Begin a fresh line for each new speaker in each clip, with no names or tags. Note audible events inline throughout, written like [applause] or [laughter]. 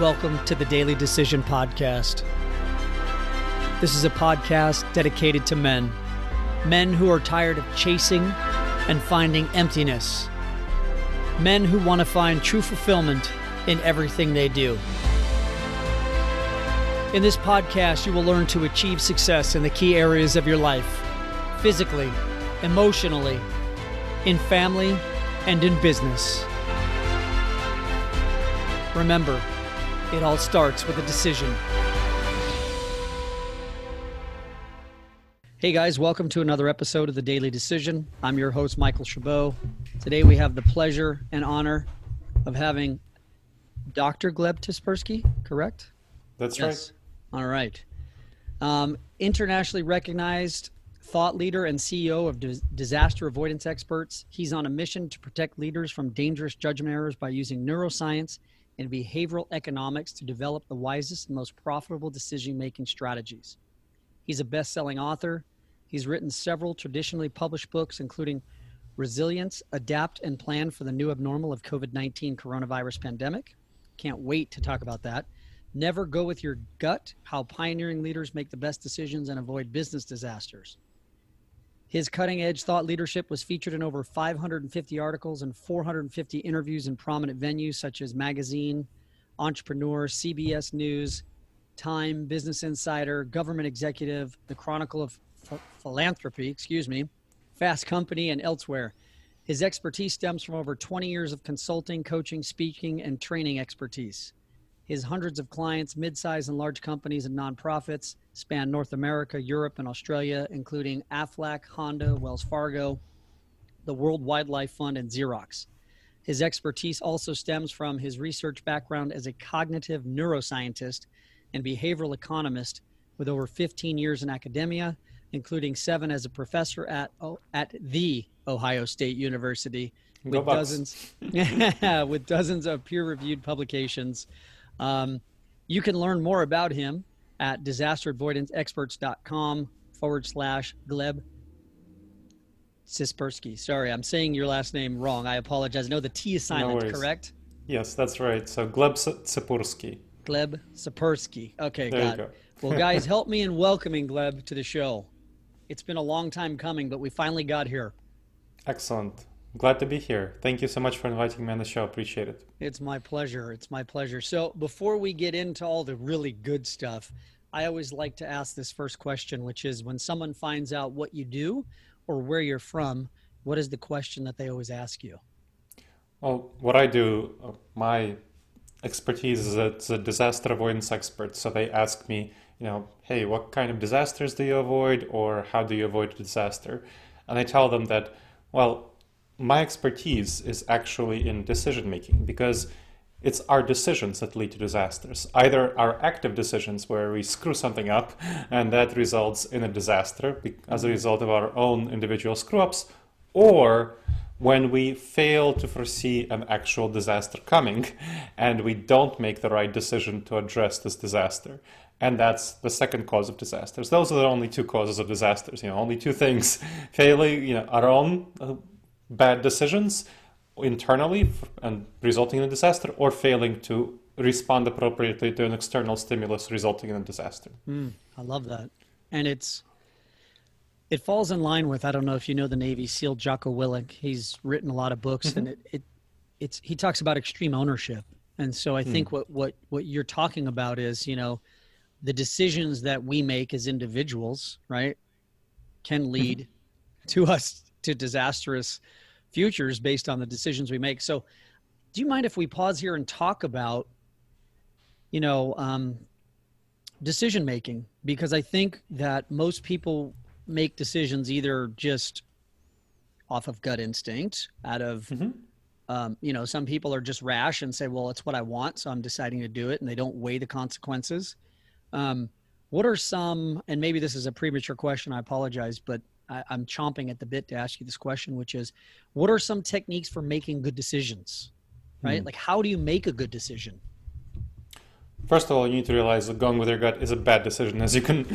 Welcome to the Daily Decision Podcast. This is a podcast dedicated to men, men who are tired of chasing and finding emptiness, men who want to find true fulfillment in everything they do. In this podcast, you will learn to achieve success in the key areas of your life physically, emotionally, in family, and in business. Remember, it all starts with a decision. Hey guys, welcome to another episode of the Daily Decision. I'm your host, Michael Chabot. Today we have the pleasure and honor of having Dr. Gleb Tsipursky, correct?
That's yes.
right. All right. Um, internationally recognized thought leader and CEO of disaster avoidance experts. He's on a mission to protect leaders from dangerous judgment errors by using neuroscience and behavioral economics to develop the wisest and most profitable decision making strategies. He's a best selling author. He's written several traditionally published books, including Resilience, Adapt, and Plan for the New Abnormal of COVID 19 Coronavirus Pandemic. Can't wait to talk about that. Never Go with Your Gut How Pioneering Leaders Make the Best Decisions and Avoid Business Disasters. His cutting edge thought leadership was featured in over 550 articles and 450 interviews in prominent venues such as Magazine, Entrepreneur, CBS News, Time, Business Insider, Government Executive, The Chronicle of Ph- Philanthropy, excuse me, Fast Company, and elsewhere. His expertise stems from over 20 years of consulting, coaching, speaking, and training expertise. His hundreds of clients, mid-sized and large companies and nonprofits, span North America, Europe, and Australia, including Aflac, Honda, Wells Fargo, the World Wildlife Fund, and Xerox. His expertise also stems from his research background as a cognitive neuroscientist and behavioral economist with over 15 years in academia, including seven as a professor at, at the Ohio State University with dozens, [laughs] with dozens of peer-reviewed publications um, you can learn more about him at disasteravoidanceexperts.com forward slash Gleb Tsipursky. Sorry, I'm saying your last name wrong. I apologize. No, the T is silent, no correct?
Yes, that's right. So Gleb Tsipursky.
Gleb Tsipursky. Okay, there got it. well, guys, [laughs] help me in welcoming Gleb to the show. It's been a long time coming, but we finally got here.
Excellent. Glad to be here. Thank you so much for inviting me on the show. Appreciate it.
It's my pleasure. It's my pleasure. So, before we get into all the really good stuff, I always like to ask this first question, which is when someone finds out what you do or where you're from, what is the question that they always ask you?
Well, what I do, my expertise is as a disaster avoidance expert. So they ask me, you know, hey, what kind of disasters do you avoid or how do you avoid a disaster? And I tell them that, well, my expertise is actually in decision making because it's our decisions that lead to disasters. Either our active decisions where we screw something up and that results in a disaster as a result of our own individual screw ups, or when we fail to foresee an actual disaster coming and we don't make the right decision to address this disaster. And that's the second cause of disasters. Those are the only two causes of disasters, you know, only two things failing, you know, our own uh, bad decisions internally and resulting in a disaster, or failing to respond appropriately to an external stimulus resulting in a disaster.
Mm, I love that. And it's it falls in line with I don't know if you know the Navy SEAL Jocko Willink. He's written a lot of books mm-hmm. and it, it it's he talks about extreme ownership. And so I mm. think what what what you're talking about is, you know, the decisions that we make as individuals, right, can lead mm-hmm. to us to disastrous futures based on the decisions we make. So, do you mind if we pause here and talk about, you know, um, decision making? Because I think that most people make decisions either just off of gut instinct, out of, mm-hmm. um, you know, some people are just rash and say, well, it's what I want, so I'm deciding to do it, and they don't weigh the consequences. Um, what are some, and maybe this is a premature question, I apologize, but I, am chomping at the bit to ask you this question, which is, what are some techniques for making good decisions? Right? Mm. Like, how do you make a good decision?
First of all, you need to realize that going with your gut is a bad decision, as you can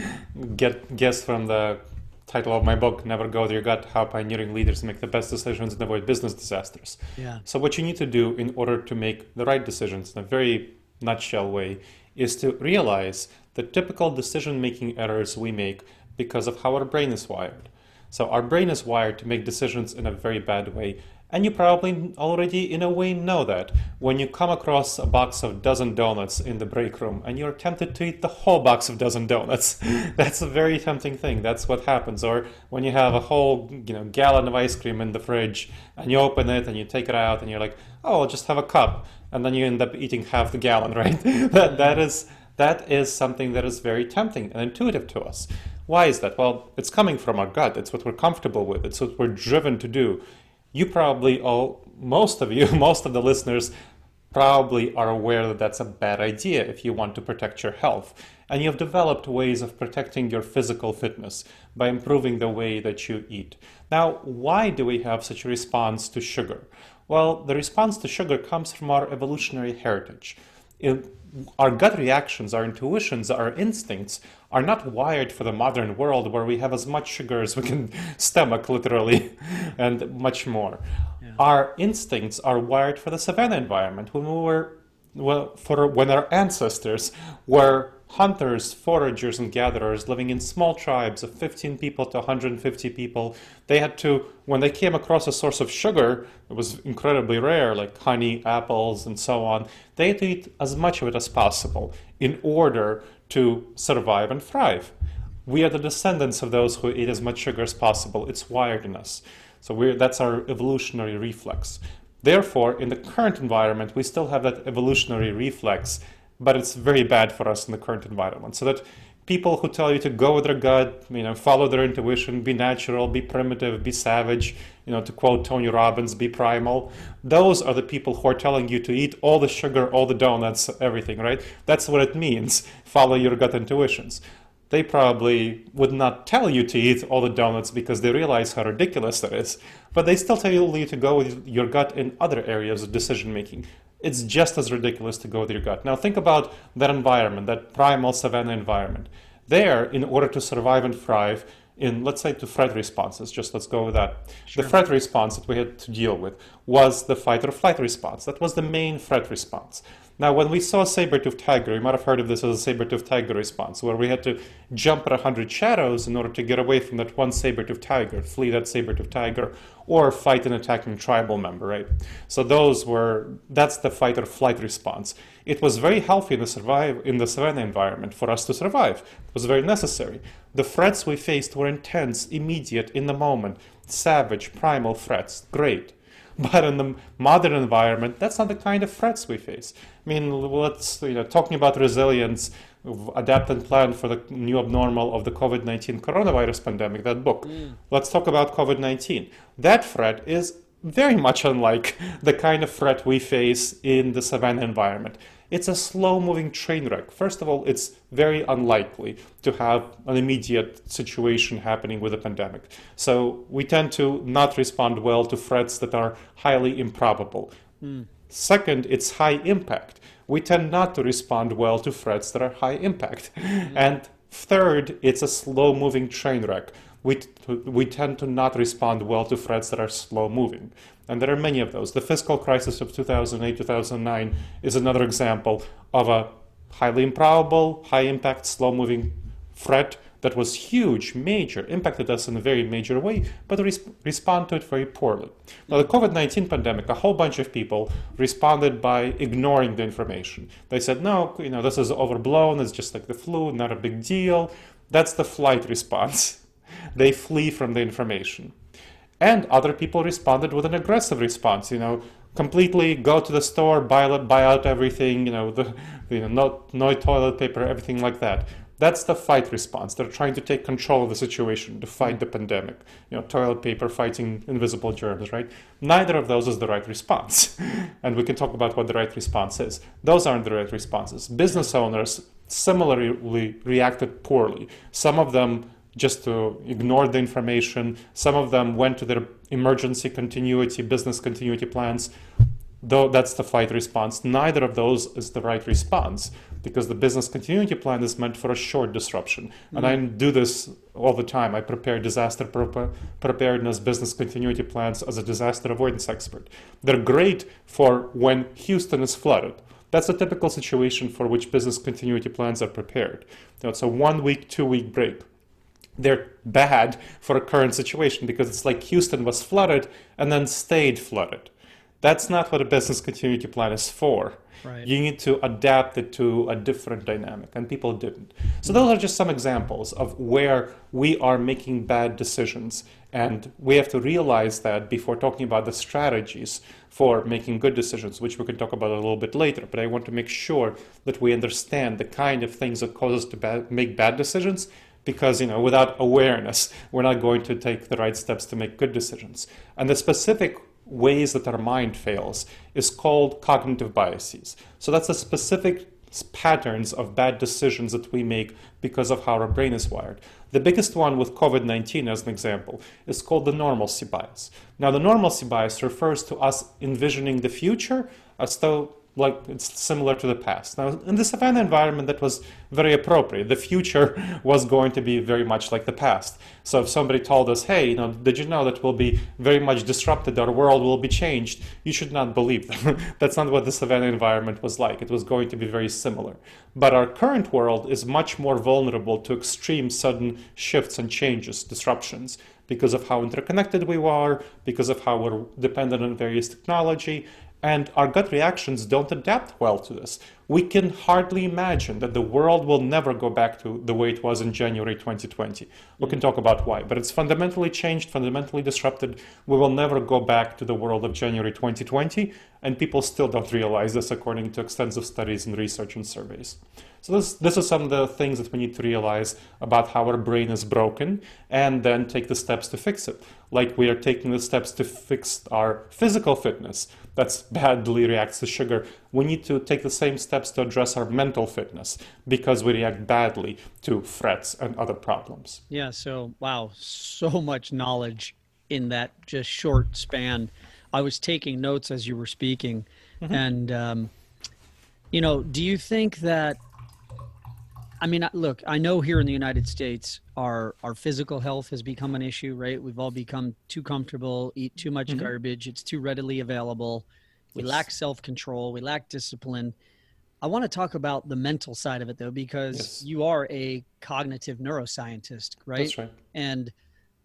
get guess from the title of my book, Never Go with Your Gut How Pioneering Leaders Make the Best Decisions and Avoid Business Disasters.
Yeah.
So, what you need to do in order to make the right decisions in a very nutshell way is to realize the typical decision making errors we make because of how our brain is wired. So, our brain is wired to make decisions in a very bad way, and you probably already, in a way, know that when you come across a box of dozen donuts in the break room and you're tempted to eat the whole box of dozen donuts. [laughs] That's a very tempting thing. That's what happens. Or when you have a whole, you know, gallon of ice cream in the fridge and you open it and you take it out and you're like, oh, I'll just have a cup, and then you end up eating half the gallon, [laughs] right? that that is that is something that is very tempting and intuitive to us. Why is that? Well, it's coming from our gut. It's what we're comfortable with. It's what we're driven to do you probably all most of you [laughs] most of the listeners probably are aware that that's a bad idea if you want to protect your health and you've developed ways of protecting your physical fitness by improving the way that you eat now why do we have such a response to sugar well the response to sugar comes from our evolutionary heritage our gut reactions, our intuitions, our instincts are not wired for the modern world where we have as much sugar as we can [laughs] stomach, literally, [laughs] and much more. Yeah. Our instincts are wired for the savanna environment when we were, well, for when our ancestors were hunters, foragers, and gatherers living in small tribes of 15 people to 150 people. They had to, when they came across a source of sugar, it was incredibly rare, like honey, apples, and so on, they had to eat as much of it as possible in order to survive and thrive. We are the descendants of those who eat as much sugar as possible. It's wired in us. So that's our evolutionary reflex. Therefore, in the current environment, we still have that evolutionary reflex but it's very bad for us in the current environment. So that people who tell you to go with their gut, you know, follow their intuition, be natural, be primitive, be savage, you know, to quote Tony Robbins, be primal. Those are the people who are telling you to eat all the sugar, all the donuts, everything, right? That's what it means. [laughs] Follow your gut intuitions. They probably would not tell you to eat all the donuts because they realize how ridiculous that is, but they still tell you to go with your gut in other areas of decision making it's just as ridiculous to go with your gut. Now think about that environment, that primal savanna environment. There, in order to survive and thrive, in let's say to threat responses, just let's go with that. Sure. The threat response that we had to deal with was the fight or flight response. That was the main threat response. Now, when we saw a saber-toothed tiger, you might have heard of this as a saber-toothed tiger response, where we had to jump at 100 shadows in order to get away from that one saber-toothed tiger, flee that saber-toothed tiger, or fight an attacking tribal member, right? So those were, that's the fight or flight response. It was very healthy in the, survive, in the savanna environment for us to survive. It was very necessary. The threats we faced were intense, immediate, in the moment, savage, primal threats. Great. [laughs] But in the modern environment, that's not the kind of threats we face. I mean, let's, you know, talking about resilience, adapt and plan for the new abnormal of the COVID 19 coronavirus pandemic, that book. Mm. Let's talk about COVID 19. That threat is very much unlike [laughs] the kind of threat we face in the savannah environment. It's a slow moving train wreck. First of all, it's very unlikely to have an immediate situation happening with a pandemic. So we tend to not respond well to threats that are highly improbable. Mm. Second, it's high impact. We tend not to respond well to threats that are high impact. Mm. And third, it's a slow moving train wreck. We, t- we tend to not respond well to threats that are slow moving. And there are many of those. The fiscal crisis of 2008 2009 is another example of a highly improbable, high impact, slow moving threat that was huge, major, impacted us in a very major way, but res- responded to it very poorly. Now, the COVID 19 pandemic, a whole bunch of people responded by ignoring the information. They said, no, you know, this is overblown, it's just like the flu, not a big deal. That's the flight response. [laughs] they flee from the information. And other people responded with an aggressive response, you know, completely go to the store, buy, buy out everything, you know, the, you know, no, no toilet paper, everything like that. That's the fight response. They're trying to take control of the situation, to fight the pandemic. You know, toilet paper fighting invisible germs, right? Neither of those is the right response. [laughs] and we can talk about what the right response is. Those aren't the right responses. Business owners similarly reacted poorly. Some of them just to ignore the information. Some of them went to their emergency continuity, business continuity plans. Though that's the fight response, neither of those is the right response because the business continuity plan is meant for a short disruption. Mm-hmm. And I do this all the time. I prepare disaster preparedness business continuity plans as a disaster avoidance expert. They're great for when Houston is flooded That's a typical situation for which business continuity plans are prepared. You know, it's a one week, two week break. They're bad for a current situation because it's like Houston was flooded and then stayed flooded. That's not what a business continuity plan is for. Right. You need to adapt it to a different dynamic, and people didn't. So, those are just some examples of where we are making bad decisions. And we have to realize that before talking about the strategies for making good decisions, which we can talk about a little bit later. But I want to make sure that we understand the kind of things that cause us to bad, make bad decisions because you know without awareness we're not going to take the right steps to make good decisions and the specific ways that our mind fails is called cognitive biases. So that's the specific patterns of bad decisions that we make because of how our brain is wired. The biggest one with COVID 19, as an example, is called the normalcy bias. Now, the normalcy bias refers to us envisioning the future as though like it's similar to the past. Now, in the savannah environment, that was very appropriate. The future [laughs] was going to be very much like the past. So, if somebody told us, "Hey, you know, did you know that we'll be very much disrupted? Our world will be changed," you should not believe them. [laughs] That's not what the savannah environment was like. It was going to be very similar. But our current world is much more vulnerable to extreme, sudden shifts and changes, disruptions because of how interconnected we are, because of how we're dependent on various technology, and our gut reactions don't adapt well to this. We can hardly imagine that the world will never go back to the way it was in January 2020. We can mm. talk about why, but it's fundamentally changed, fundamentally disrupted. We will never go back to the world of January 2020, and people still don't realize this according to extensive studies and research and surveys. So this, this is some of the things that we need to realize about how our brain is broken and then take the steps to fix it. Like we are taking the steps to fix our physical fitness that's badly reacts to sugar. We need to take the same steps to address our mental fitness because we react badly to threats and other problems.
Yeah, so wow, so much knowledge in that just short span. I was taking notes as you were speaking. Mm-hmm. And, um, you know, do you think that I mean, look, I know here in the United States, our our physical health has become an issue, right? We've all become too comfortable, eat too much mm-hmm. garbage, it's too readily available. We yes. lack self control, we lack discipline. I want to talk about the mental side of it though, because yes. you are a cognitive neuroscientist, right?
That's right.
And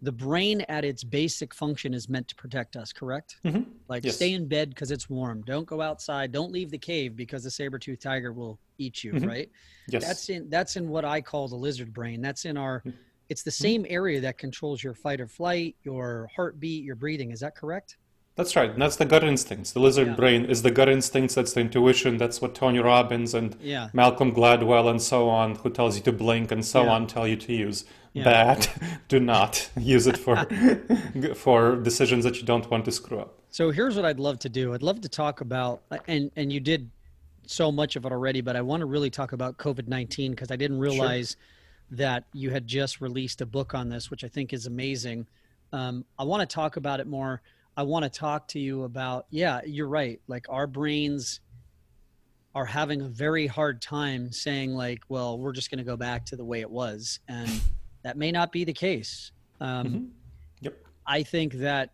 the brain at its basic function is meant to protect us, correct? Mm-hmm. Like yes. stay in bed because it's warm. Don't go outside. Don't leave the cave because the saber-toothed tiger will eat you, mm-hmm. right? Yes. That's in that's in what I call the lizard brain. That's in our mm-hmm. it's the same area that controls your fight or flight, your heartbeat, your breathing. Is that correct?
That's right. That's the gut instincts. The lizard yeah. brain is the gut instincts. That's the intuition. That's what Tony Robbins and yeah. Malcolm Gladwell and so on, who tells you to blink and so yeah. on, tell you to use. Bad. [laughs] Do not [laughs] use it for [laughs] for decisions that you don't want to screw up.
So here's what I'd love to do. I'd love to talk about, and and you did so much of it already, but I want to really talk about COVID nineteen because I didn't realize sure. that you had just released a book on this, which I think is amazing. Um, I want to talk about it more I want to talk to you about, yeah, you're right. Like our brains are having a very hard time saying, like, well, we're just going to go back to the way it was. And that may not be the case. Um, mm-hmm. Yep. I think that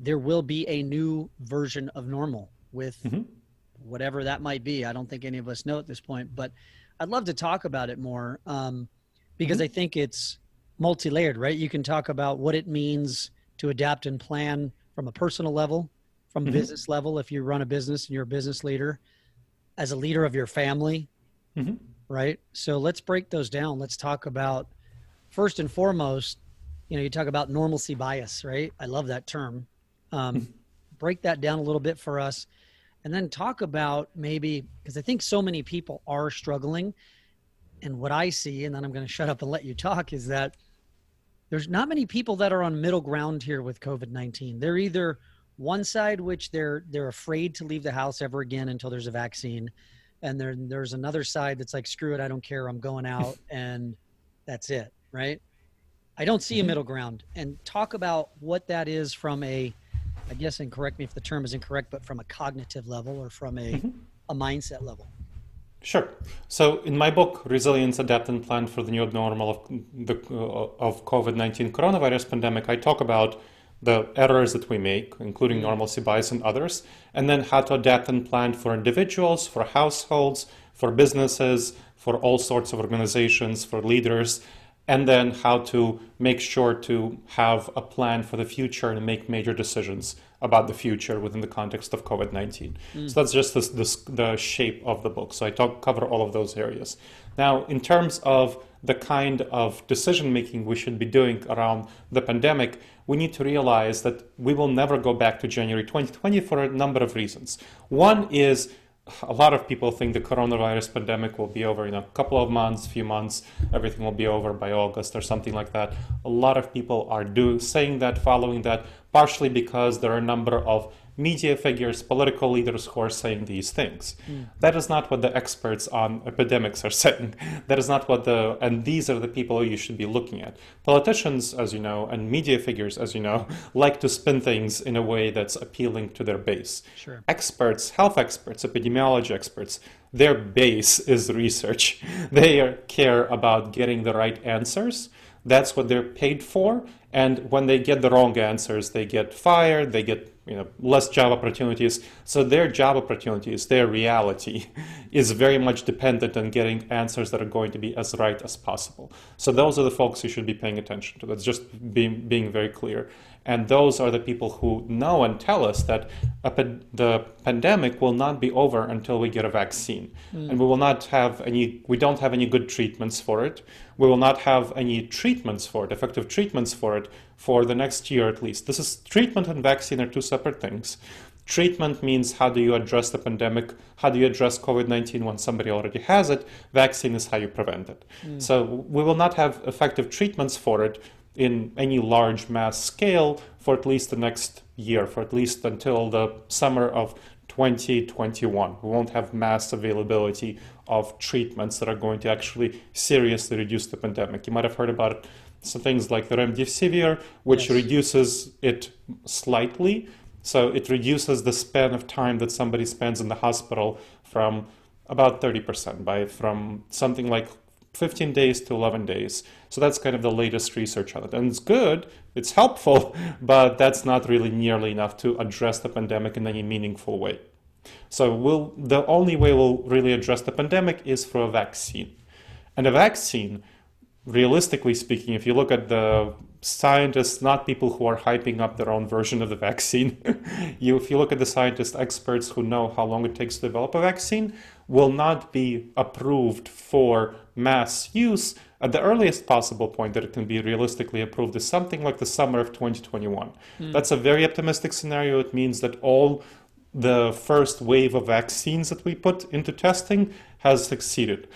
there will be a new version of normal with mm-hmm. whatever that might be. I don't think any of us know at this point, but I'd love to talk about it more um, because mm-hmm. I think it's multi layered, right? You can talk about what it means to adapt and plan from a personal level, from mm-hmm. business level, if you run a business and you're a business leader, as a leader of your family, mm-hmm. right? So let's break those down. Let's talk about first and foremost, you know, you talk about normalcy bias, right? I love that term. Um, mm-hmm. break that down a little bit for us and then talk about maybe because I think so many people are struggling. And what I see, and then I'm going to shut up and let you talk, is that there's not many people that are on middle ground here with COVID-19. They're either one side which they're they're afraid to leave the house ever again until there's a vaccine and then there's another side that's like screw it I don't care I'm going [laughs] out and that's it, right? I don't see a mm-hmm. middle ground and talk about what that is from a I guess and correct me if the term is incorrect but from a cognitive level or from a mm-hmm. a mindset level.
Sure. So in my book, Resilience, Adapt and Plan for the New Normal of the uh, of COVID-19 coronavirus pandemic, I talk about the errors that we make, including normalcy bias and others, and then how to adapt and plan for individuals, for households, for businesses, for all sorts of organizations, for leaders, and then how to make sure to have a plan for the future and make major decisions about the future within the context of COVID 19. Mm. So that's just this, this, the shape of the book. So I talk, cover all of those areas. Now, in terms of the kind of decision making we should be doing around the pandemic, we need to realize that we will never go back to January 2020 for a number of reasons. One is a lot of people think the coronavirus pandemic will be over in a couple of months, few months, everything will be over by August or something like that. A lot of people are do saying that, following that, partially because there are a number of media figures, political leaders who are saying these things. Mm. That is not what the experts on epidemics are [laughs] saying. That is not what the, and these are the people you should be looking at. Politicians, as you know, and media figures, as you know, [laughs] like to spin things in a way that's appealing to their base.
Sure.
Experts, health experts, epidemiology experts, their base is research. [laughs] They care about getting the right answers. That's what they're paid for. And when they get the wrong answers, they get fired, they get you know, less job opportunities. So their job opportunities, their reality, [laughs] is very much dependent on getting answers that are going to be as right as possible. So those are the folks you should be paying attention to. That's just being being very clear. And those are the people who know and tell us that the pandemic will not be over until we get a vaccine. Mm. And we will not have any, we don't have any good treatments for it. We will not have any treatments for it, effective treatments for it, for the next year at least. This is treatment and vaccine are two separate things. Treatment means how do you address the pandemic? How do you address COVID 19 when somebody already has it? Vaccine is how you prevent it. Mm. So we will not have effective treatments for it in any large mass scale for at least the next year, for at least until the summer of 2021. We won't have mass availability of treatments that are going to actually seriously reduce the pandemic. You might have heard about some things like the remdesivir, which yes. reduces it slightly. So it reduces the span of time that somebody spends in the hospital from about 30% by from something like 15 days to 11 days. So that's kind of the latest research on it. And it's good, it's helpful, [laughs] but that's not really nearly enough to address the pandemic in any meaningful way. So we'll, the only way we'll really address the pandemic is through a vaccine. And a vaccine, realistically speaking, if you look at the scientists, not people who are hyping up their own version of the vaccine, [laughs] you, if you look at the scientists, experts who know how long it takes to develop a vaccine, will not be approved for mass use at the earliest possible point that it can be realistically approved is something like the summer of 2021. Mm. That's a very optimistic scenario. It means that all the first wave of vaccines that we put into testing has succeeded.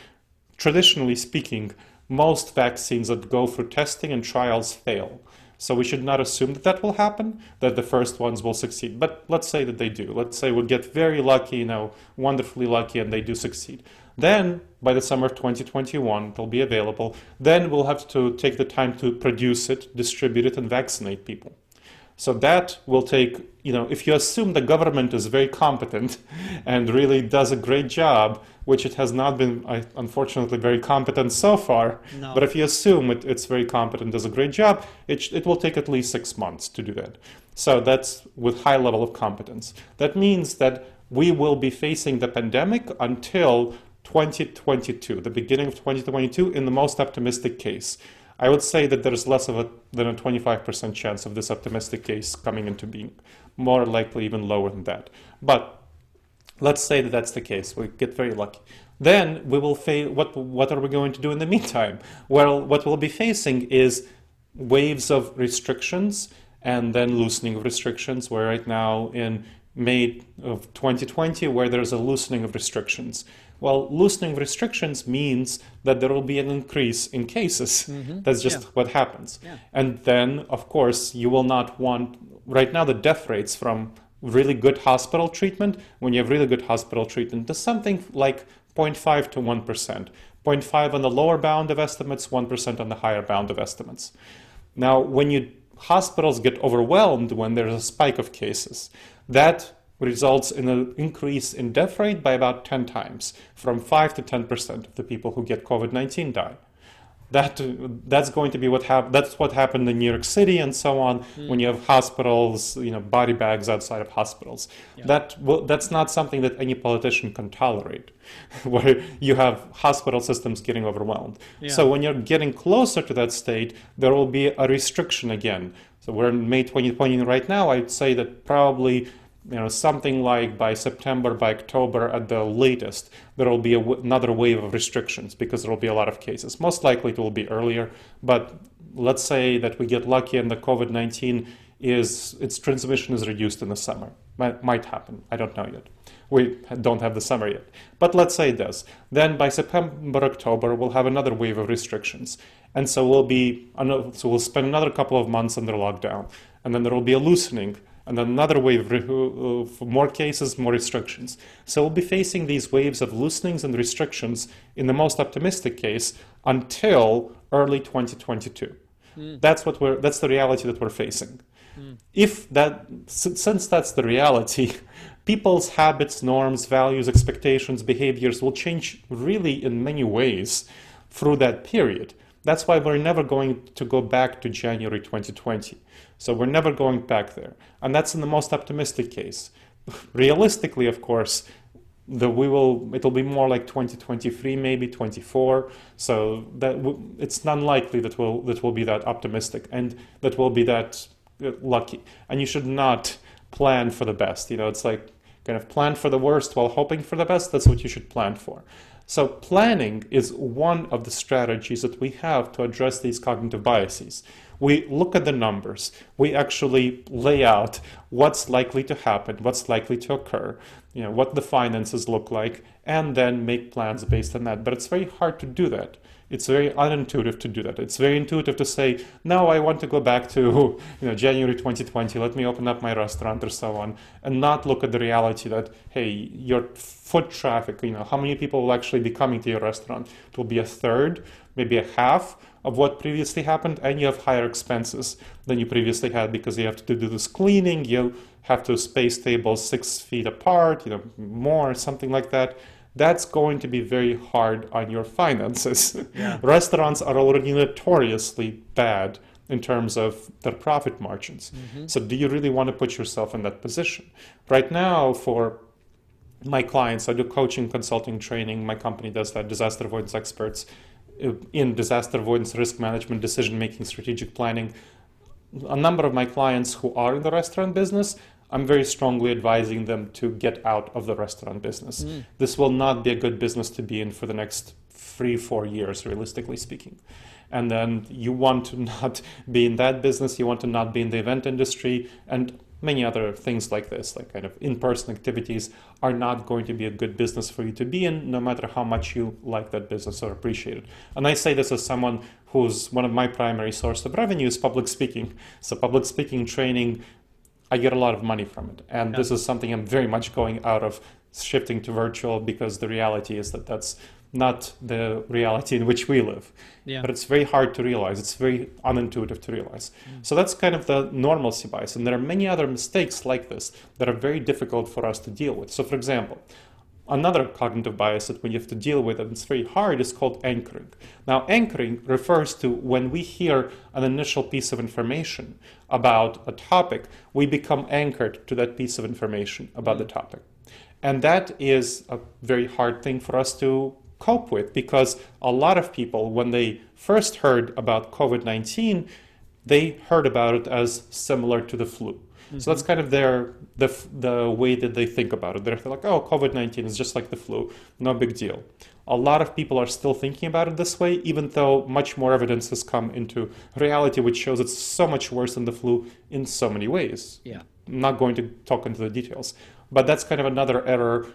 Traditionally speaking, most vaccines that go through testing and trials fail. So we should not assume that that will happen, that the first ones will succeed. But let's say that they do. Let's say we get very lucky, you know, wonderfully lucky, and they do succeed. Then, by the summer of 2021, it'll be available. Then we'll have to take the time to produce it, distribute it, and vaccinate people. So that will take, you know, if you assume the government is very competent [laughs] and really does a great job, which it has not been, unfortunately, very competent so far. No. But if you assume it, it's very competent, does a great job, it, it will take at least six months to do that. So that's with high level of competence. That means that we will be facing the pandemic until 2022, the beginning of 2022, in the most optimistic case. I would say that there is less of a, than a 25% chance of this optimistic case coming into being, more likely even lower than that. But let's say that that's the case. We get very lucky. Then we will face what what are we going to do in the meantime? Well, what we'll be facing is waves of restrictions and then loosening of restrictions. We're right now in May of 2020 where there's a loosening of restrictions. Well, loosening restrictions means that there will be an increase in cases. Mm-hmm. That's just yeah. what happens. Yeah. And then, of course, you will not want, right now, the death rates from really good hospital treatment, when you have really good hospital treatment, is something like 0.5 to 1%. 0.5 on the lower bound of estimates, 1% on the higher bound of estimates. Now, when you hospitals get overwhelmed when there's a spike of cases, that results in an increase in death rate by about 10 times, from 5 to 10% of the people who get COVID 19 die. that that's going to be what hap- that's what happened in New York City and so on mm. when you have hospitals you know body bags outside of hospitals yeah. that well, that's not something that any politician can tolerate [laughs] where you have hospital systems getting overwhelmed yeah. so when you're getting closer to that state there will be a restriction again so we're in May 2020 right now I'd say that probably you know something like by September, by October at the latest, there will be another wave of restrictions because there will be a lot of cases. Most likely it will be earlier, but let's say that we get lucky and the COVID-19 is its transmission is reduced in the summer. Might, might happen. I don't know yet. We don't have the summer yet. But let's say it does. Then by September, October, we'll have another wave of restrictions. And so we'll be so we'll spend another couple of months under lockdown. And then there will be a loosening and another wave of more cases, more restrictions. So we'll be facing these waves of loosenings and restrictions in the most optimistic case until early 2022. Mm. That's what we're. That's the reality that we're facing. Mm. If that, since that's the reality, [laughs] people's habits, norms, values, expectations, behaviors will change really in many ways through that period. That's why we're never going to go back to January 2020. So we're never going back there. And that's in the most optimistic case. [laughs] Realistically, of course, the we will it'll be more like 2023 maybe 24 so that it's unlikely that we'll that we'll be that optimistic and that we'll be that uh, lucky. And you should not plan for the best you know it's like kind of plan for the worst while hoping for the best. That's what you should plan for. So planning is one of the strategies that we have to address these cognitive biases we look at the numbers, we actually lay out what's likely to happen, what's likely to occur, you know, what the finances look like, and then make plans based on that. But it's very hard to do that. It's very unintuitive to do that. It's very intuitive to say, no, I want to go back to [laughs] you know, January 2020, let me open up my restaurant or so on, and not look at the reality that, hey, your foot traffic, you know, how many people will actually be coming to your restaurant? It will be a third, maybe a half of what previously happened, and you have higher expenses than you previously had because you have to do this cleaning, you have to space tables six feet apart, you know, more, something like that. That's going to be very hard on your finances. [laughs] Yeah. Restaurants are already notoriously bad in terms of their profit margins. Mm-hmm. So, do you really want to put yourself in that position? Right now, for my clients, I do coaching, consulting, training. My company does that, disaster avoidance experts in disaster avoidance, risk management, decision making, strategic planning. A number of my clients who are in the restaurant business, I'm very strongly advising them to get out of the restaurant business. Mm. This will not be a good business to be in for the next three, four years, realistically speaking. And then you want to [laughs] not be in that business, you want to not be in the event industry, and many other things like this, like kind of in person activities, are not going to be a good business for you to be in, no matter how much you like that business or appreciate it. And I say this as someone who's one of my primary source of revenue is public speaking. So, public speaking training, I get a lot of money from it. And yeah. this is something I'm very much going out of shifting to virtual because the reality is that that's not the reality in which we live. Yeah. But it's very hard to realize. It's very unintuitive to realize. Mm. So that's kind of the normalcy bias. And there are many other mistakes like this that are very difficult for us to deal with. So, for example, another cognitive bias that we have to deal with and it's very hard is called anchoring. Now, anchoring refers to when we hear an initial piece of information about a topic, we become anchored to that piece of information about mm. the topic. And that is a very hard thing for us to cope with because a lot of people, when they first heard about COVID 19, they heard about it as similar to the flu. Mm-hmm. So that's kind of their the the way that they think about it. They're like, oh, COVID nineteen is just like the flu, no big deal. A lot of people are still thinking about it this way, even though much more evidence has come into reality, which shows it's so much worse than the flu in so many ways.
Yeah,
I'm not going to talk into the details, but that's kind of another error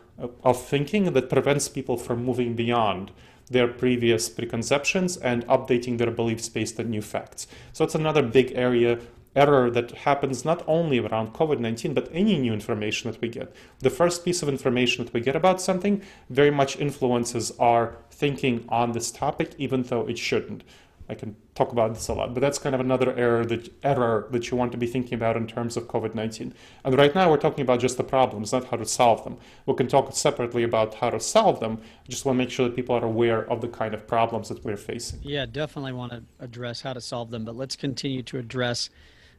of thinking that prevents people from moving beyond their previous preconceptions and updating their beliefs based on new facts. So it's another big area error that happens not only around COVID 19, but any new information that we get. The first piece of information that we get about something very much influences our thinking on this topic, even though it shouldn't. I can talk about this a lot, but that's kind of another error that error that you want to be thinking about in terms of COVID-19. And right now we're talking about just the problems, not how to solve them. We can talk separately about how to solve them. I just want to make sure that people are aware of the kind of problems that we're facing.
Yeah, definitely want to address how to solve them, but let's continue to address.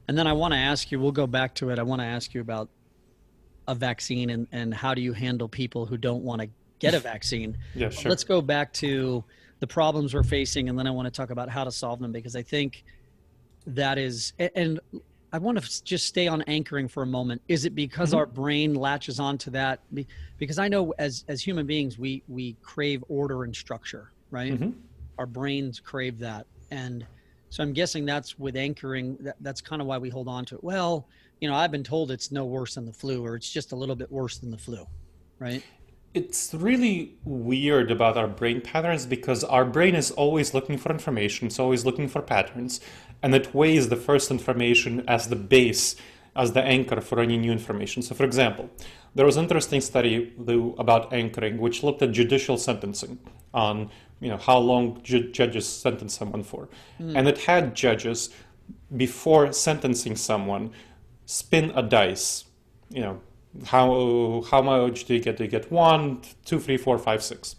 And then I want to ask you, we'll go back to it. I want to ask you about a vaccine and, and how do you handle people who don't want to get a vaccine?
yeah, sure.
Let's go back to the problems we're facing, and then I want to talk about how to solve them because I think that is, and I want to just stay on anchoring for a moment. Is it because mm-hmm. our brain latches onto that? Because I know as as human beings, we we crave order and structure, right? Mm-hmm. Our brains crave that, and so I'm guessing that's with anchoring. That, that's kind of why we hold on to it. Well, you know, I've been told it's no worse than the flu, or it's just a little bit worse than the flu, right?
It's really weird about our brain patterns because our brain is always looking for information, it's always looking for patterns, and it weighs the first information as the base, as the anchor for any new information. So, for example, there was an interesting study about anchoring which looked at judicial sentencing on you know how long ju- judges sentence someone for, mm. and it had judges before sentencing someone spin a dice, you know how how much do you get? You get one, two, three, four, five, six?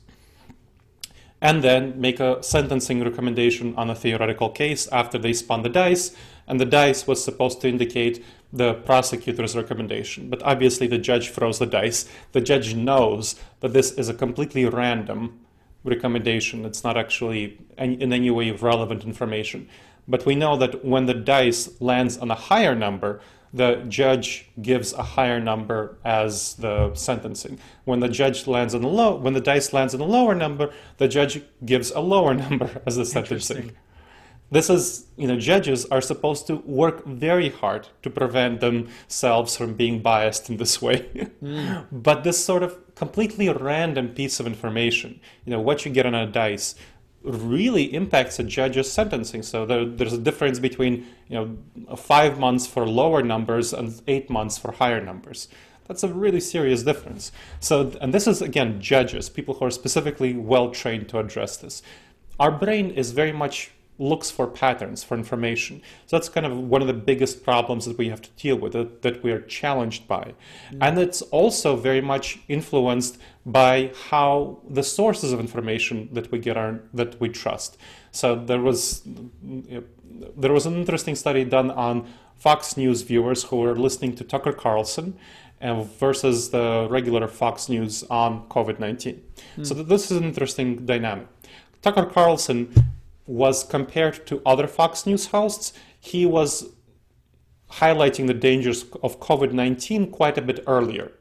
And then make a sentencing recommendation on a theoretical case after they spun the dice, and the dice was supposed to indicate the prosecutor's recommendation. But obviously, the judge throws the dice. The judge knows that this is a completely random recommendation. It's not actually in any way relevant information. But we know that when the dice lands on a higher number, the judge gives a higher number as the sentencing. When the judge lands on the low, when the dice lands on a lower number, the judge gives a lower [laughs] number as the sentencing. This is, you know, judges are supposed to work very hard to prevent themselves from being biased in this way. [laughs] mm. But this sort of completely random piece of information, you know, what you get on a dice, really impacts a judge's sentencing. So there, there's a difference between you know five months for lower numbers and eight months for higher numbers. That's a really serious difference. So and this is again judges, people who are specifically well trained to address this. Our brain is very much looks for patterns, for information. So that's kind of one of the biggest problems that we have to deal with, that, that we are challenged by. Mm. And it's also very much influenced by how the sources of information that we get are that we trust. So there was there was an interesting study done on Fox News viewers who were listening to Tucker Carlson uh, versus the regular Fox News on COVID 19. Mm. So this is an interesting dynamic. Tucker Carlson was compared to other Fox News hosts, he was highlighting the dangers of COVID 19 quite a bit earlier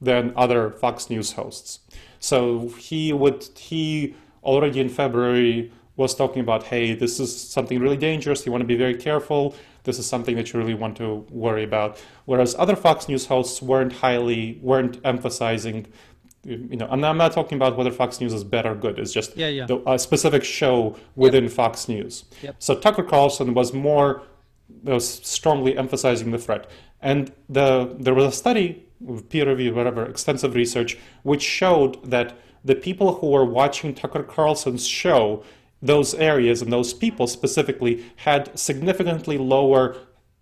than other Fox News hosts. So he would, he already in February was talking about, hey, this is something really dangerous. You want to be very careful. This is something that you really want to worry about. Whereas other Fox News hosts weren't highly, weren't emphasizing you know, I'm not, I'm not, talking about whether Fox News is bad or good. It's just
yeah, yeah.
The, a specific show within yep. Fox News.
Yep.
So Tucker Carlson was more was strongly emphasizing the threat, and the there was a study, peer review, whatever, extensive research, which showed that the people who were watching Tucker Carlson's show, those areas and those people specifically, had significantly lower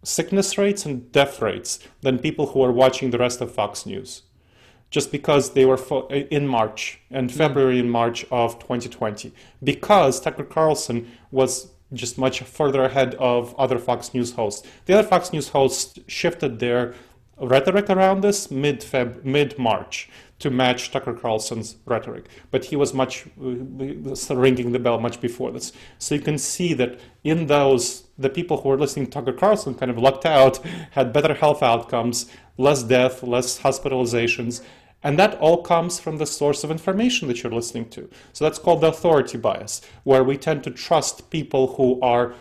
sickness rates and death rates than people who were watching the rest of Fox News just because they were fo- in March and February and March of 2020, because Tucker Carlson was just much further ahead of other Fox News hosts. The other Fox News hosts shifted their rhetoric around this mid Feb mid March to match Tucker Carlson's rhetoric, but he was much uh, ringing the bell much before this. So you can see that in those the people who were listening to Tucker Carlson kind of lucked out, had better health outcomes, less death, less hospitalizations, and that all comes from the source of information that you're listening to. So that's called the authority bias, where we tend to trust people who are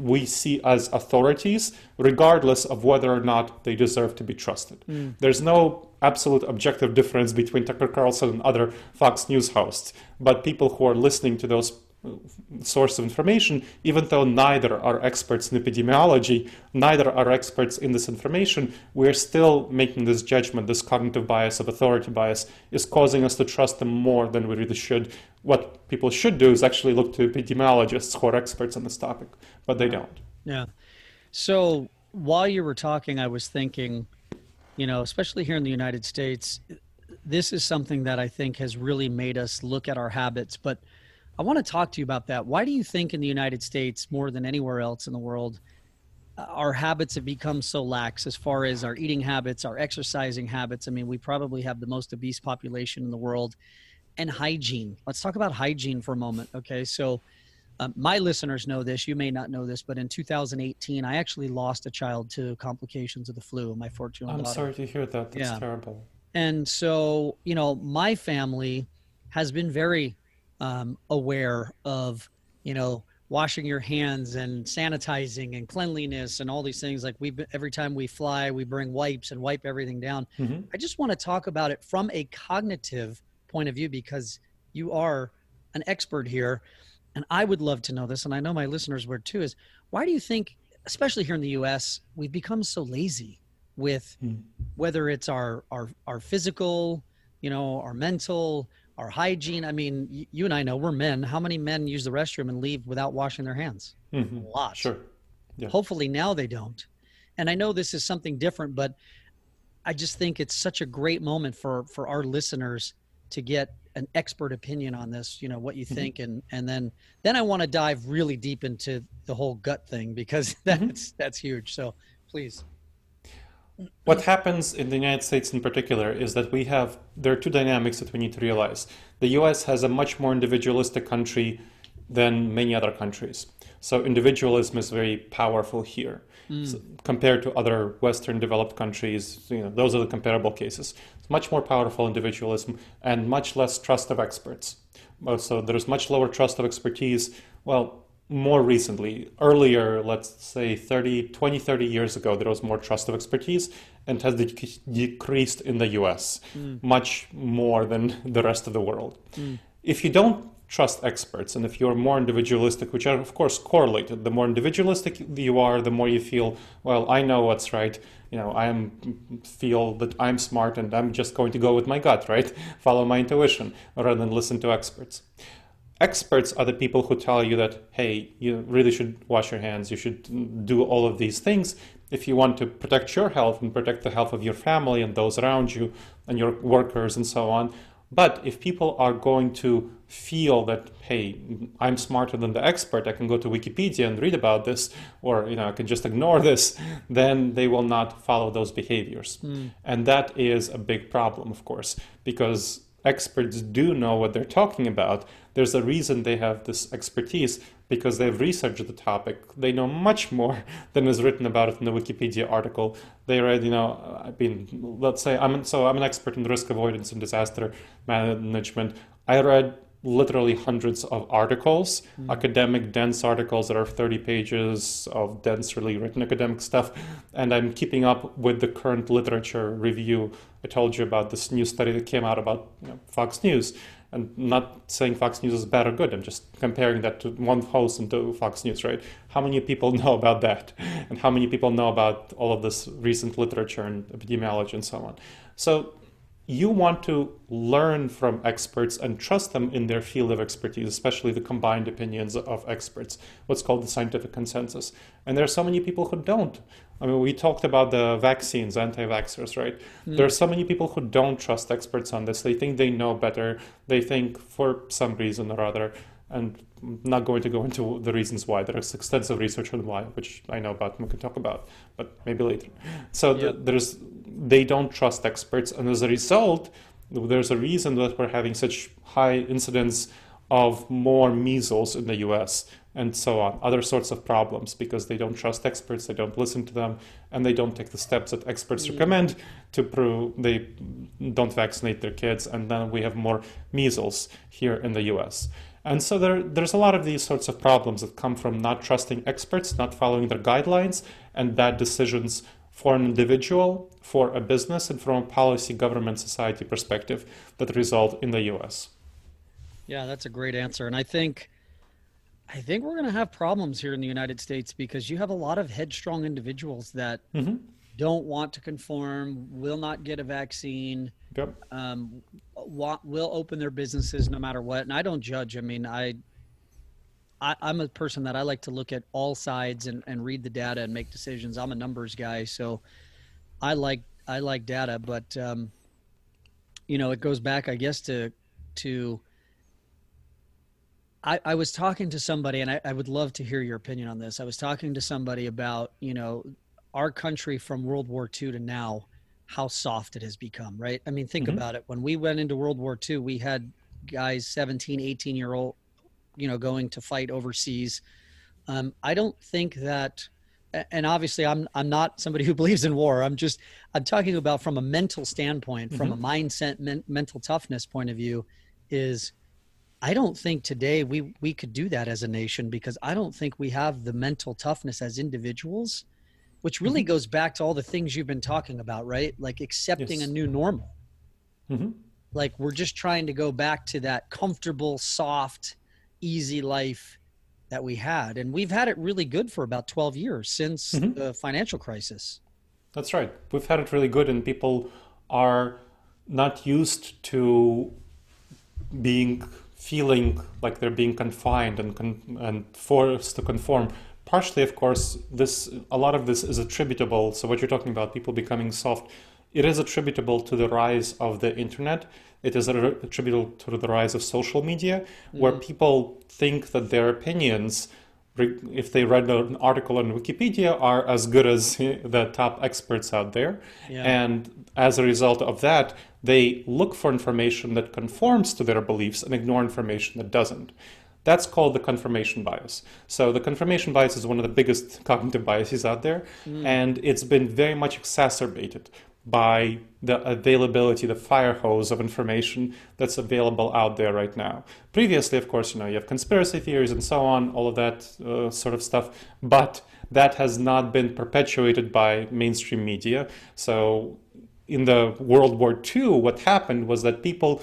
we see as authorities, regardless of whether or not they deserve to be trusted. Mm. There's no absolute objective difference between Tucker Carlson and other Fox News hosts, but people who are listening to those source of information, even though neither are experts in epidemiology, neither are experts in this information, we're still making this judgment, this cognitive bias of authority bias is causing us to trust them more than we really should. What people should do is actually look to epidemiologists who are experts on this topic, but they don't.
Yeah. So while you were talking, I was thinking, you know, especially here in the United States, this is something that I think has really made us look at our habits, but I want to talk to you about that. Why do you think in the United States, more than anywhere else in the world, uh, our habits have become so lax as far as our eating habits, our exercising habits? I mean, we probably have the most obese population in the world and hygiene. Let's talk about hygiene for a moment. Okay. So, um, my listeners know this. You may not know this, but in 2018, I actually lost a child to complications of the flu. My 14
I'm daughter. sorry to hear that. That's yeah. terrible.
And so, you know, my family has been very um, aware of you know washing your hands and sanitizing and cleanliness and all these things like we every time we fly we bring wipes and wipe everything down mm-hmm. i just want to talk about it from a cognitive point of view because you are an expert here and i would love to know this and i know my listeners would too is why do you think especially here in the us we've become so lazy with mm. whether it's our our our physical you know our mental our hygiene. I mean, you and I know we're men. How many men use the restroom and leave without washing their hands? Mm-hmm. A lot.
Sure.
Yeah. Hopefully now they don't. And I know this is something different, but I just think it's such a great moment for for our listeners to get an expert opinion on this. You know what you mm-hmm. think, and and then then I want to dive really deep into the whole gut thing because mm-hmm. [laughs] that's mm-hmm. that's huge. So please.
What happens in the United States in particular is that we have, there are two dynamics that we need to realize. The US has a much more individualistic country than many other countries. So individualism is very powerful here. Mm. So compared to other Western developed countries, you know, those are the comparable cases. It's much more powerful individualism and much less trust of experts. So there's much lower trust of expertise. Well, more recently earlier let's say 30 20 30 years ago there was more trust of expertise and has de- decreased in the us mm. much more than [laughs] the rest of the world mm. if you don't trust experts and if you're more individualistic which are of course correlated the more individualistic you are the more you feel well i know what's right you know i am feel that i'm smart and i'm just going to go with my gut right [laughs] follow my intuition rather than listen to experts experts are the people who tell you that hey you really should wash your hands you should do all of these things. If you want to protect your health and protect the health of your family and those around you and your workers and so on. But if people are going to feel that hey i'm smarter than the expert i can go to wikipedia and read about this or you know i can just ignore this then they will not follow those behaviors. Mm. and that is a big problem of course because experts do know what they're talking about there's a reason they have this expertise because they've researched the topic. They know much more [laughs] than is written about it in the Wikipedia article. They read, you know, uh, I mean, let's say I'm so I'm an expert in risk avoidance and disaster management. I read literally hundreds of articles, mm-hmm. academic dense articles that are 30 pages of densely written academic stuff, and I'm keeping up with the current literature review. I told you about this new study that came out about you know, Fox News and not saying Fox News is bad or good. I'm just comparing that to one host and to Fox News, right? How many people [laughs] know about that? And how many people know about all of this recent literature and epidemiology and so on? So you want to learn from experts and trust them in their field of expertise, especially the combined opinions of experts, what's called the scientific consensus. And there are so many people who don't. I mean, we talked about the vaccines, anti vaxxers, right? Mm. There are so many people who don't trust experts on this. They think they know better. They think for some reason or other, and I'm not going to go into the reasons why. There is extensive research on why, which I know about and we can talk about, but maybe later. So the, there's they don't trust experts, and as a result, there's a reason that we're having such high incidence of more measles in the U.S. and so on, other sorts of problems because they don't trust experts, they don't listen to them, and they don't take the steps that experts mm. recommend to prove they don't vaccinate their kids, and then we have more measles here in the U.S. And so there, there's a lot of these sorts of problems that come from not trusting experts, not following their guidelines, and bad decisions for an individual, for a business, and from a policy, government, society perspective that result in the US?
Yeah, that's a great answer. And I think I think we're going to have problems here in the United States because you have a lot of headstrong individuals that mm-hmm. Don't want to conform, will not get a vaccine,
yep.
um, will open their businesses no matter what. And I don't judge. I mean, I, I am a person that I like to look at all sides and, and read the data and make decisions. I'm a numbers guy, so I like I like data, but um, you know, it goes back, I guess, to to I, I was talking to somebody, and I, I would love to hear your opinion on this. I was talking to somebody about, you know, our country from World War II to now, how soft it has become, right? I mean, think mm-hmm. about it. When we went into World War II, we had guys 17, 18 year old, you know, going to fight overseas. Um, I don't think that, and obviously I'm, I'm not somebody [laughs] who believes in war. I'm just, I'm talking about from a mental standpoint, from mm-hmm. a mindset, men, mental toughness point of view is I don't think today we we could do that as a nation because I don't think we have the mental toughness as individuals, which really mm-hmm. goes back to all the things you've been talking about, right? Like accepting yes. a new normal. Mm-hmm. Like we're just trying to go back to that comfortable, soft, easy life that we had, and we've had it really good for about twelve years since mm-hmm. the financial crisis.
That's right. We've had it really good, and people are not used to being feeling like they're being confined and con- and forced to conform. Partially, of course, this a lot of this is attributable. So what you're talking about, people becoming soft, it is attributable to the rise of the internet. It is attributable to the rise of social media, mm-hmm. where people think that their opinions if they read an article on Wikipedia, are as good as [laughs] the top experts out there. Yeah. And as a result of that, they look for information that conforms to their beliefs and ignore information that doesn't. That's called the confirmation bias. So, the confirmation bias is one of the biggest [laughs] cognitive biases out there, mm. and it's been very much exacerbated by the availability, the fire hose of information that's available out there right now. Previously, of course, you know, you have conspiracy theories and so on, all of that uh, sort of stuff, but that has not been perpetuated by mainstream media. So, in the World War II, what happened was that people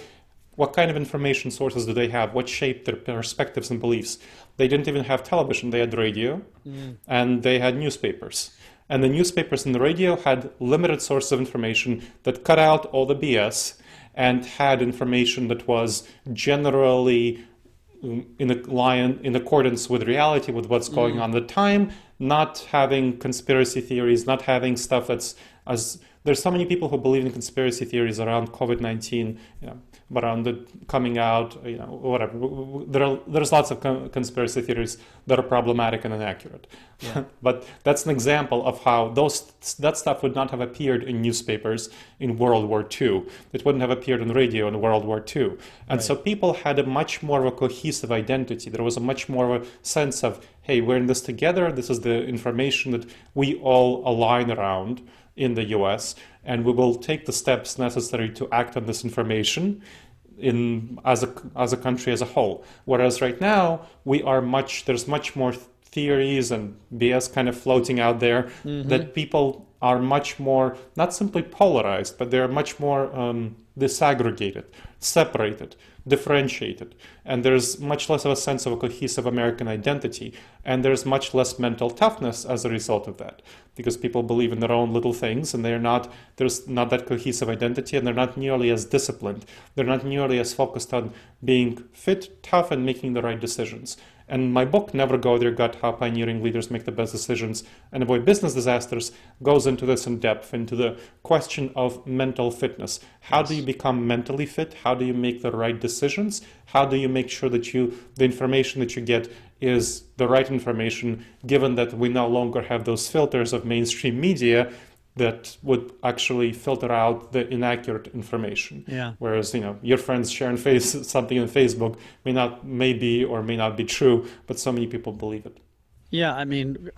what kind of information sources do they have? What shaped their perspectives and beliefs? They didn't even have television, they had radio mm. and they had newspapers and the newspapers and the radio had limited sources of information that cut out all the BS and had information that was generally mm, in line in accordance with reality with what's going mm. on at the time not having conspiracy theories not having stuff that's as there's so many people who believe in conspiracy theories around covid-19 you know, but on the coming out, you know, whatever. There are, there's lots of conspiracy theories that are problematic and inaccurate. Yeah. [laughs] but that's an example of how those that stuff would not have appeared in newspapers in World War II. It wouldn't have appeared on radio in World War II. And right. so people had a much more of a cohesive identity. There was a much more of a sense of, hey, we're in this together. This is the information that we all align around in the US, and we will take the steps necessary to act on this information in as a as a country as a whole. Whereas right now we are much there's much more theories and BS kind of floating out there mm-hmm. that people are much more not simply polarized, but they're much more um, disaggregated, separated, differentiated, and there's much less of a sense of a cohesive American identity, and there's much less mental toughness as a result of that, because people believe in their own little things, and they're not there's not that cohesive identity, and they're not nearly as disciplined, they're not nearly as focused on being fit, tough, and making the right decisions. And my book, Never Go There Gut How Pioneering Leaders Make the Best Decisions and Avoid Business Disasters, goes into this in depth, into the question of mental fitness. How yes. do you become mentally fit? How do you make the right decisions? How do you make sure that you the information that you get is the right information, given that we no longer have those filters of mainstream media that would actually filter out the inaccurate information.
Yeah.
Whereas you know your friends sharing face [laughs] something on Facebook may not may be or may not be true, but so many people believe it.
Yeah, I mean,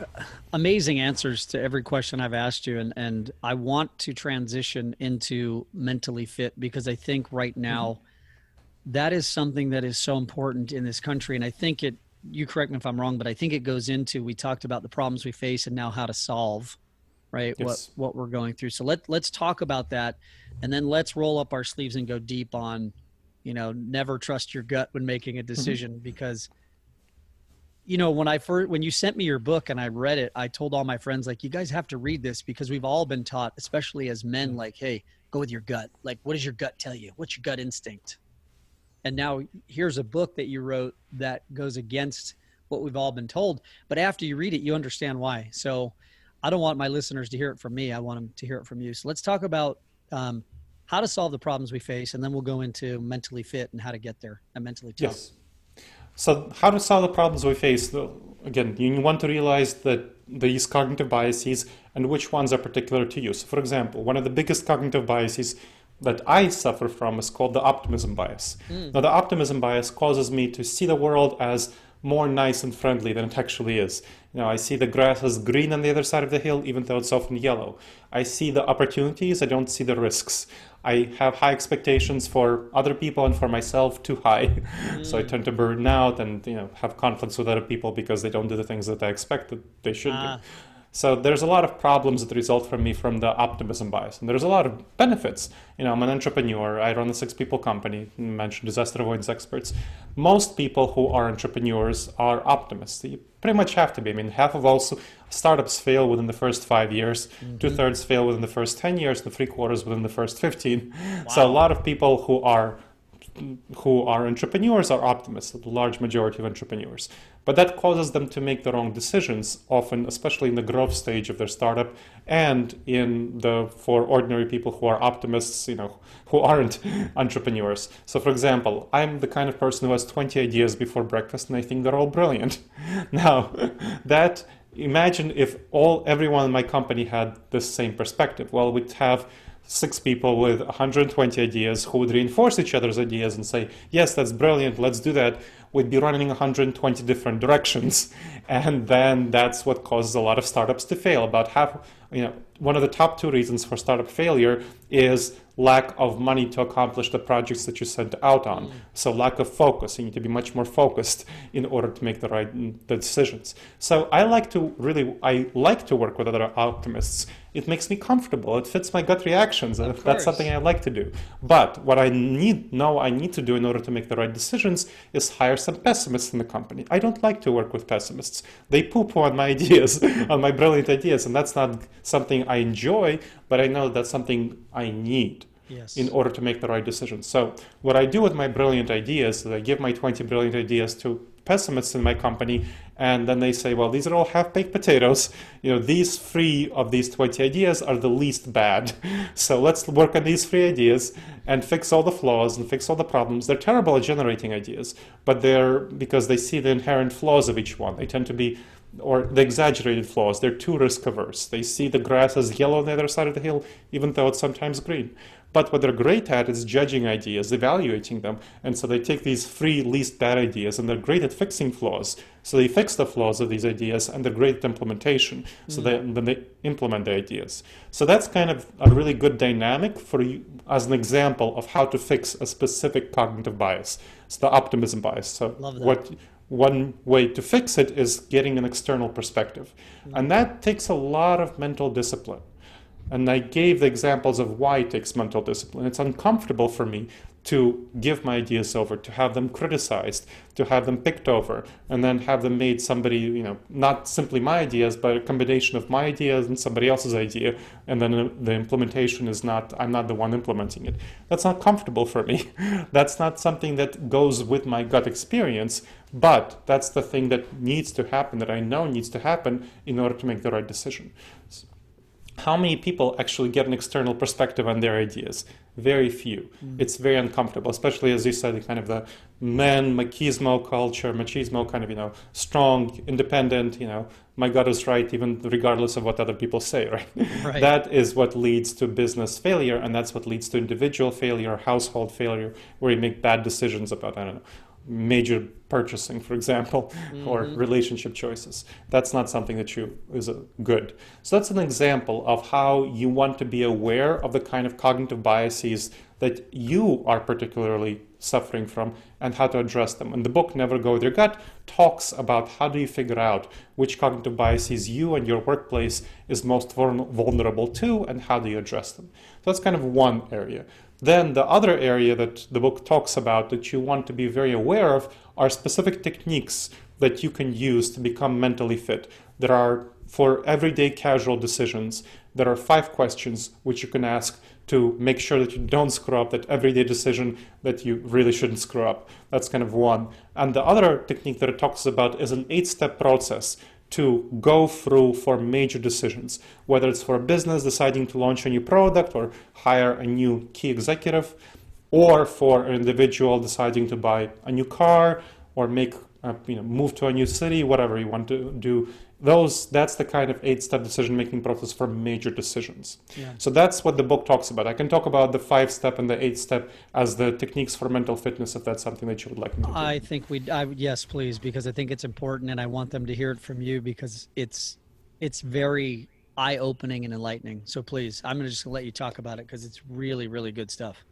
amazing answers to every question I've asked you, and and I want to transition into mentally fit because I think right mm-hmm. now mm-hmm. that is something that is so important in this country, and I think it. You correct me if I'm wrong, but I think it goes into we talked about the problems we face and now how to solve right yes. what what we're going through so let let's talk about that and then let's roll up our sleeves and go deep on you know never trust your gut when making a mm-hmm. decision mm-hmm. because you know, when I first when you sent me your book and I read it, I told all my friends like, you guys have to read this because we've all been taught, especially as men, like, hey, go with your gut. Like, what does your gut tell you? What's your gut instinct? And now here's a book that you wrote that goes against what we've all been told. But after you read it, you understand why. So I don't want my listeners to hear it from me. I want them to hear it from you. So let's talk about um, how to solve the problems we face, and then we'll go into mentally fit and how to get there and mentally tough.
Yes. So how to solve the problems we face? Again, you want to realize that these cognitive biases and which ones are particular to you. So, for example, one of the biggest cognitive biases that I suffer from is called the optimism bias. Mm. Now, the optimism bias causes me to see the world as more nice and friendly than it actually is. You know, I see the grass is green on the other side of the hill, even though it's often yellow. I see the opportunities, I don't see the risks. I have high expectations for other people and for myself too high. Mm. [laughs] so I tend to burn out and you know have conflicts with other people because they don't do the things that I expect that they should do. So there's a lot of problems that result from me from the optimism bias, and there's a lot of benefits. You know, I'm an entrepreneur. I run a six-people company. Mentioned disaster avoidance experts. Most people who are entrepreneurs are optimists. You pretty much have to be. I mean, half of all startups fail within the first five years. Mm-hmm. Two thirds fail within the first ten years, The three quarters within the first fifteen. Wow. So a lot of people who are who are entrepreneurs are optimists, the large majority of entrepreneurs. But that causes them to make the wrong decisions, often, especially in the growth stage of their startup, and in the for ordinary people who are optimists, you know, who aren't [laughs] entrepreneurs. So, for example, I'm the kind of person who has 20 ideas before breakfast, and I think they're all brilliant. [laughs] now, [laughs] that imagine if all everyone in my company had the same perspective. Well, we'd have six people with 120 ideas who would reinforce each other's ideas and say, yes, that's brilliant, let's do that, we'd be running 120 different directions. [laughs] And then that's what causes a lot of startups to fail. About half, you know, one of the top two reasons for startup failure is lack of money to accomplish the projects that you sent out on. Mm. So lack of focus. You need to be much more focused in order to make the right the decisions. So I like to really I like to work with other optimists. It makes me comfortable. It fits my gut reactions. Of That's something I like to do. But what I need know I need to do in order to make the right decisions is hire some pessimists in the company. I don't like to work with pessimists. They poo-poo on my [laughs] ideas, on my brilliant ideas, and that's not something I enjoy, but I know that's something I need yes. in order to make the right decisions. So what I do with my brilliant ideas is I give my 20 brilliant ideas to pessimists in my company and then they say well these are all half-baked potatoes you know these three of these 20 ideas are the least bad [laughs] so let's work on these three ideas and fix all the flaws and fix all the problems they're terrible at generating ideas but they're because they see the inherent flaws of each one they tend to be or the exaggerated flaws. They're too risk averse. They see the grass as yellow on the other side of the hill, even though it's sometimes green. But what they're great at is judging ideas, evaluating them. And so they take these three least bad ideas and they're great at fixing flaws. So they fix the flaws of these ideas and they're great at implementation. Mm-hmm. So they, then they implement the ideas. So that's kind of a really good dynamic for you as an example of how to fix a specific cognitive bias. It's the optimism bias. So what one way to fix it is getting an external perspective. Mm-hmm. And that takes a lot of mental discipline. And I gave the examples of why it takes mental discipline. It's uncomfortable for me to give my ideas over, to have them criticized, to have them picked over, and then have them made somebody, you know, not simply my ideas, but a combination of my ideas and somebody else's idea, and then the implementation is not, I'm not the one implementing it. That's not comfortable for me. [laughs] that's not something that goes with my gut experience, but that's the thing that needs to happen, that I know needs to happen in order to make the right decision how many people actually get an external perspective on their ideas? Very few. Mm. It's very uncomfortable, especially as you said, kind of the man machismo culture, machismo kind of, you know, strong, independent, you know, my gut is right, even regardless of what other people say, [laughs] right? [laughs] right? That is what leads to business failure, and that's what leads to individual failure, household failure, where you make bad decisions about, I don't know, major purchasing, for example, [laughs] mm-hmm. or relationship choices. That's not something that you is a good. So that's an example of how you want to be aware of the kind of cognitive biases that you are particularly suffering from and how to address them. And the book Never Go With Your Gut talks about how do you figure out which cognitive biases you and your workplace is most vulnerable to and how do you address them. So that's kind of one area. Then the other area that the book talks about that you want to be very aware of are specific techniques that you can use to become mentally fit. There are for everyday casual decisions, there are five questions which you can ask to make sure that you don't screw up that everyday decision that you really shouldn't screw up. That's kind of one. And the other technique that it talks about is an eight step process to go through for major decisions, whether it's for a business deciding to launch a new product or hire a new key executive, or for an individual deciding to buy a new car or make a, you know move to a new city, whatever you want to do those that's the kind of eight step decision making process for major decisions. Yeah. so that's what the book talks about. I can talk about the five step and the eight step as the techniques for mental fitness if that's something that you would like me to
i think we I, yes please because i think it's important and i want them to hear it from you because it's it's very eye opening and enlightening. So please i'm just going to just let you talk about it because it's really really good stuff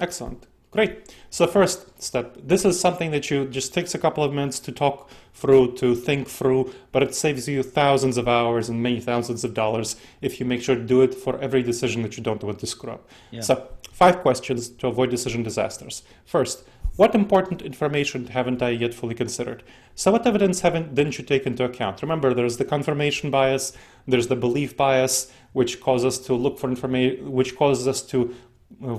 excellent Great. So first step, this is something that you just takes a couple of minutes to talk through, to think through, but it saves you thousands of hours and many thousands of dollars if you make sure to do it for every decision that you don't want to screw up. Yeah. So five questions to avoid decision disasters. First, what important information haven't I yet fully considered? So what evidence haven't didn't you take into account? Remember, there's the confirmation bias, there's the belief bias, which causes us to look for information, which causes us to uh,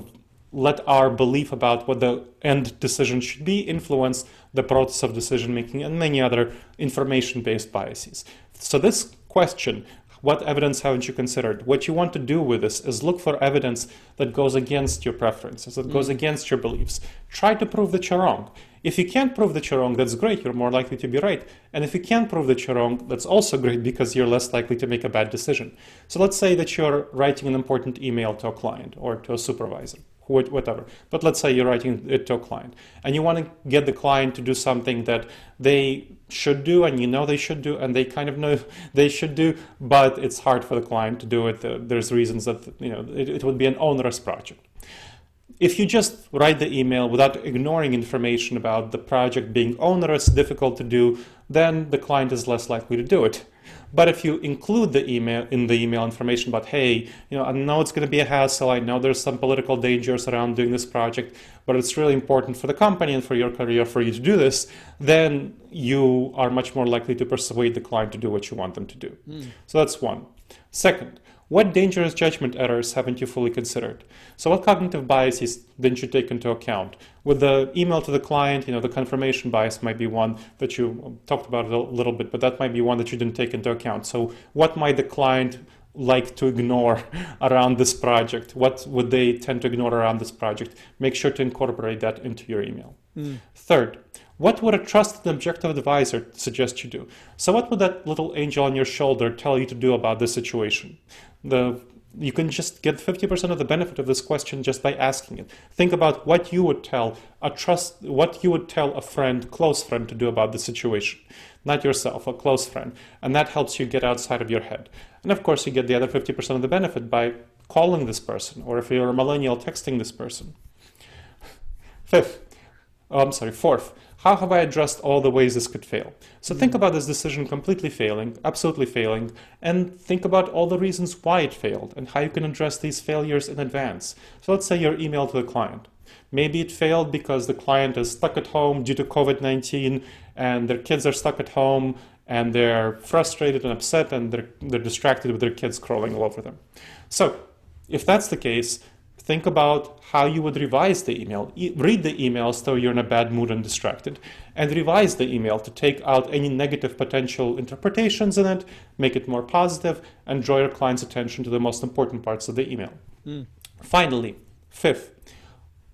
let our belief about what the end decision should be influence the process of decision making and many other information based biases. So, this question, what evidence haven't you considered? What you want to do with this is look for evidence that goes against your preferences, that mm. goes against your beliefs. Try to prove that you're wrong. If you can't prove that you're wrong, that's great, you're more likely to be right. And if you can't prove that you're wrong, that's also great because you're less likely to make a bad decision. So let's say that you're writing an important email to a client or to a supervisor whatever. But let's say you're writing it to a client and you want to get the client to do something that they should do and you know they should do and they kind of know [laughs] they should do, but it's hard for the client to do it. There's reasons that you know it, it would be an onerous project. If you just write the email without ignoring information about the project being onerous, difficult to do, then the client is less likely to do it. But if you include the email in the email information about, hey, you know, I know it's going to be a hassle. I know there's some political dangers around doing this project, but it's really important for the company and for your career for you to do this, then you are much more likely to persuade the client to do what you want them to do. Mm. So that's one. Second, what dangerous judgment errors haven't you fully considered? So what cognitive biases didn't you take into account? With the email to the client, you know, the confirmation bias might be one that you talked about a little bit, but that might be one that you didn't take into account. So what might the client like to ignore [laughs] around this project? What would they tend to ignore around this project? Make sure to incorporate that into your email. Mm. Third, what would a trusted objective advisor suggest you do? So, what would that little angel on your shoulder tell you to do about this situation? The you can just get 50% of the benefit of this question just by asking it. Think about what you would tell a trust what you would tell a friend, close friend to do about the situation. Not yourself, a close friend. And that helps you get outside of your head. And of course you get the other 50% of the benefit by calling this person or if you're a millennial texting this person. Fifth, oh, I'm sorry, fourth, how have I addressed all the ways this could fail? So think hmm. about this decision completely failing, absolutely failing, and think about all the reasons why it failed and how you can address these failures in advance. So let's say your email to the client. Maybe it failed because the client is stuck at home due to COVID 19 and their kids are stuck at home and they're frustrated and upset and they're, they're distracted with their kids crawling all over them. So, if that's the case, think about how you would revise the email. E- read the email so you're in a bad mood and distracted, and revise the email to take out any negative potential interpretations in it, make it more positive, and draw your client's attention to the most important parts of the email. Mm. Finally, fifth,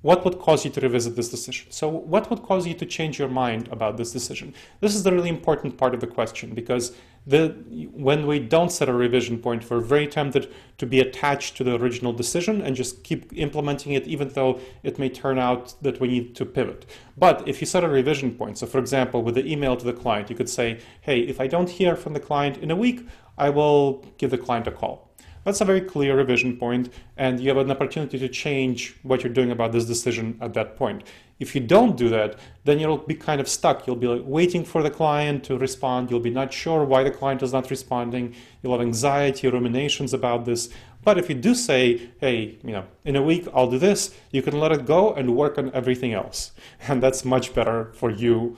what would cause you to revisit this decision? So, what would cause you to change your mind about this decision? This is the really important part of the question because the, when we don't set a revision point, we're very tempted to be attached to the original decision and just keep implementing it, even though it may turn out that we need to pivot. But if you set a revision point, so for example, with the email to the client, you could say, hey, if I don't hear from the client in a week, I will give the client a call. That's a very clear revision point, and you have an opportunity to change what you're doing about this decision at that point. If you don't do that, then you'll be kind of stuck. You'll be like waiting for the client to respond. You'll be not sure why the client is not responding. You'll have anxiety, ruminations about this. But if you do say, hey, you know, in a week I'll do this, you can let it go and work on everything else. [laughs] And that's much better for you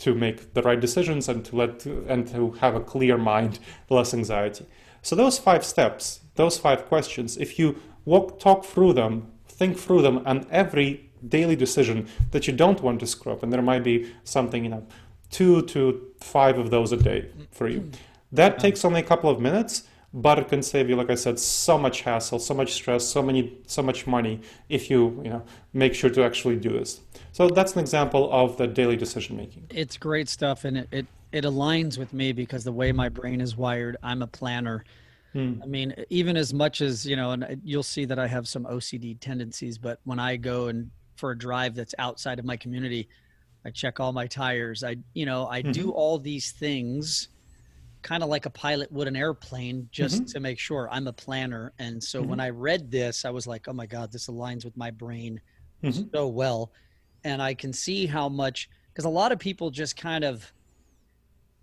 to make the right decisions and to let and to have a clear mind, less anxiety. So those five steps, those five questions, if you walk talk through them, think through them, and every daily decision that you don't want to screw up, and there might be something, you know, two to five of those a day for you. That takes only a couple of minutes, but it can save you, like I said, so much hassle, so much stress, so many, so much money if you, you know, make sure to actually do this. So that's an example of the daily decision making.
It's great stuff, and it, it it aligns with me because the way my brain is wired, I'm a planner. Hmm. I mean, even as much as you know, and you'll see that I have some OCD tendencies, but when I go and for a drive that's outside of my community, I check all my tires. I, you know, I mm-hmm. do all these things kind of like a pilot would an airplane just mm-hmm. to make sure I'm a planner. And so mm-hmm. when I read this, I was like, oh my God, this aligns with my brain mm-hmm. so well. And I can see how much, because a lot of people just kind of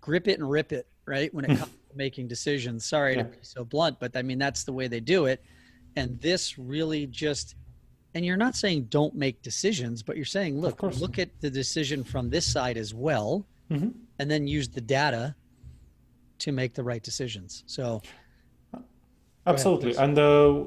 grip it and rip it, right? When it comes [laughs] to making decisions. Sorry yeah. to be so blunt, but I mean, that's the way they do it. And this really just and you're not saying don't make decisions, but you're saying, look, look at the decision from this side as well, mm-hmm. and then use the data to make the right decisions. So,
absolutely. Ahead, and uh,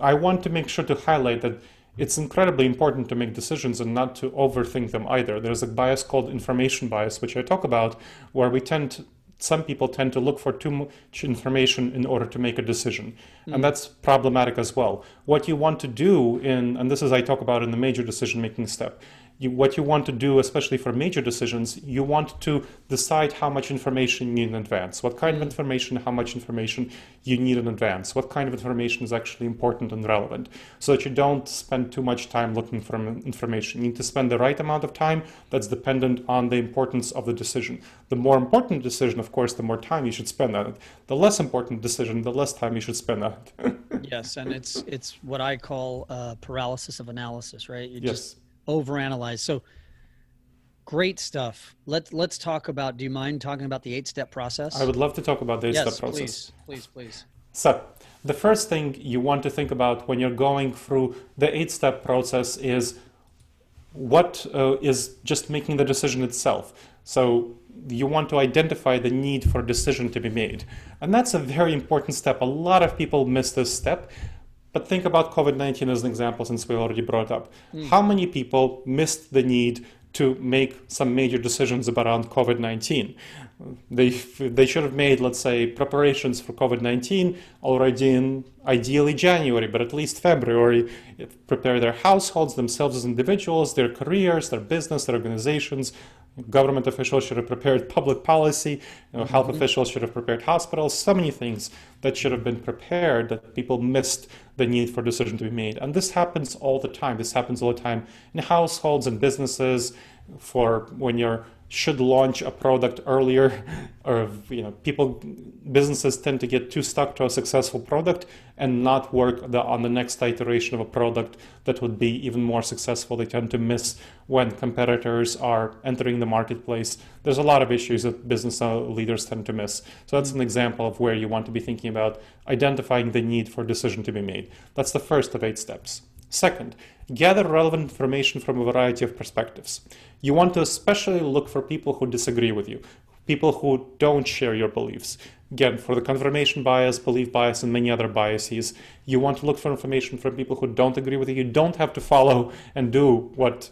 I want to make sure to highlight that it's incredibly important to make decisions and not to overthink them either. There's a bias called information bias, which I talk about, where we tend some people tend to look for too much information in order to make a decision. Mm. And that's problematic as well. What you want to do in, and this is I talk about in the major decision making step, you, what you want to do, especially for major decisions, you want to decide how much information you need in advance. What kind of mm. information, how much information you need in advance. What kind of information is actually important and relevant. So that you don't spend too much time looking for information. You need to spend the right amount of time that's dependent on the importance of the decision. The more important decision, of course, the more time you should spend on it. The less important decision, the less time you should spend on
it. [laughs] yes, and it's it's what I call uh, paralysis of analysis, right? You
yes.
just overanalyze. So great stuff. Let's let's talk about. Do you mind talking about the eight step process?
I would love to talk about the eight
yes,
step process.
Please, please, please.
So the first thing you want to think about when you're going through the eight step process is what uh, is just making the decision itself. So you want to identify the need for a decision to be made. And that's a very important step. A lot of people miss this step but think about COVID 19 as an example, since we already brought it up. Mm. How many people missed the need to make some major decisions around COVID 19? They, they should have made, let's say, preparations for COVID 19 already in ideally January, but at least February, prepare their households, themselves as individuals, their careers, their business, their organizations, government officials should have prepared public policy, you know, health mm-hmm. officials should have prepared hospitals, so many things that should have been prepared that people missed the need for decision to be made. And this happens all the time. This happens all the time in households and businesses for when you're should launch a product earlier or you know people businesses tend to get too stuck to a successful product and not work the, on the next iteration of a product that would be even more successful. They tend to miss when competitors are entering the marketplace. There's a lot of issues that business leaders tend to miss. So that's an example of where you want to be thinking about identifying the need for decision to be made. That's the first of eight steps Second, gather relevant information from a variety of perspectives. You want to especially look for people who disagree with you, people who don't share your beliefs. Again, for the confirmation bias, belief bias, and many other biases, you want to look for information from people who don't agree with you. You don't have to follow and do what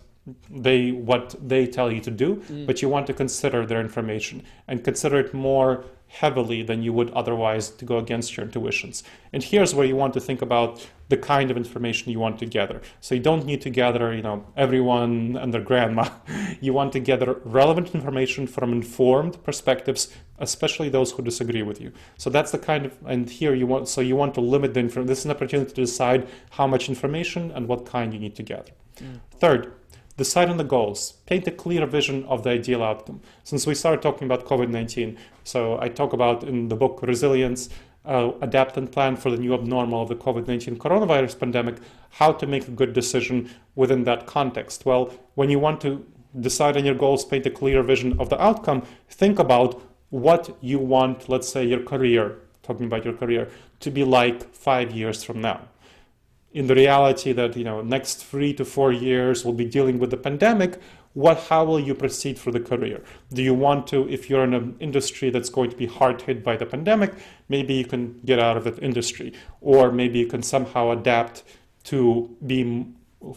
they what they tell you to do, mm. but you want to consider their information and consider it more heavily than you would otherwise to go against your intuitions. And here's where you want to think about the kind of information you want to gather. So you don't need to gather, you know, everyone and their grandma. [laughs] you want to gather relevant information from informed perspectives, especially those who disagree with you. So that's the kind of and here you want so you want to limit the information. This is an opportunity to decide how much information and what kind you need to gather. Mm. Third, Decide on the goals. Paint a clear vision of the ideal outcome. Since we started talking about COVID 19, so I talk about in the book Resilience, uh, adapt and plan for the new abnormal of the COVID 19 coronavirus pandemic, how to make a good decision within that context. Well, when you want to decide on your goals, paint a clear vision of the outcome, think about what you want, let's say, your career talking about your career, to be like five years from now. In the reality that you know next three to four years we'll be dealing with the pandemic, what how will you proceed for the career? Do you want to, if you're in an industry that's going to be hard hit by the pandemic, maybe you can get out of that industry, or maybe you can somehow adapt to be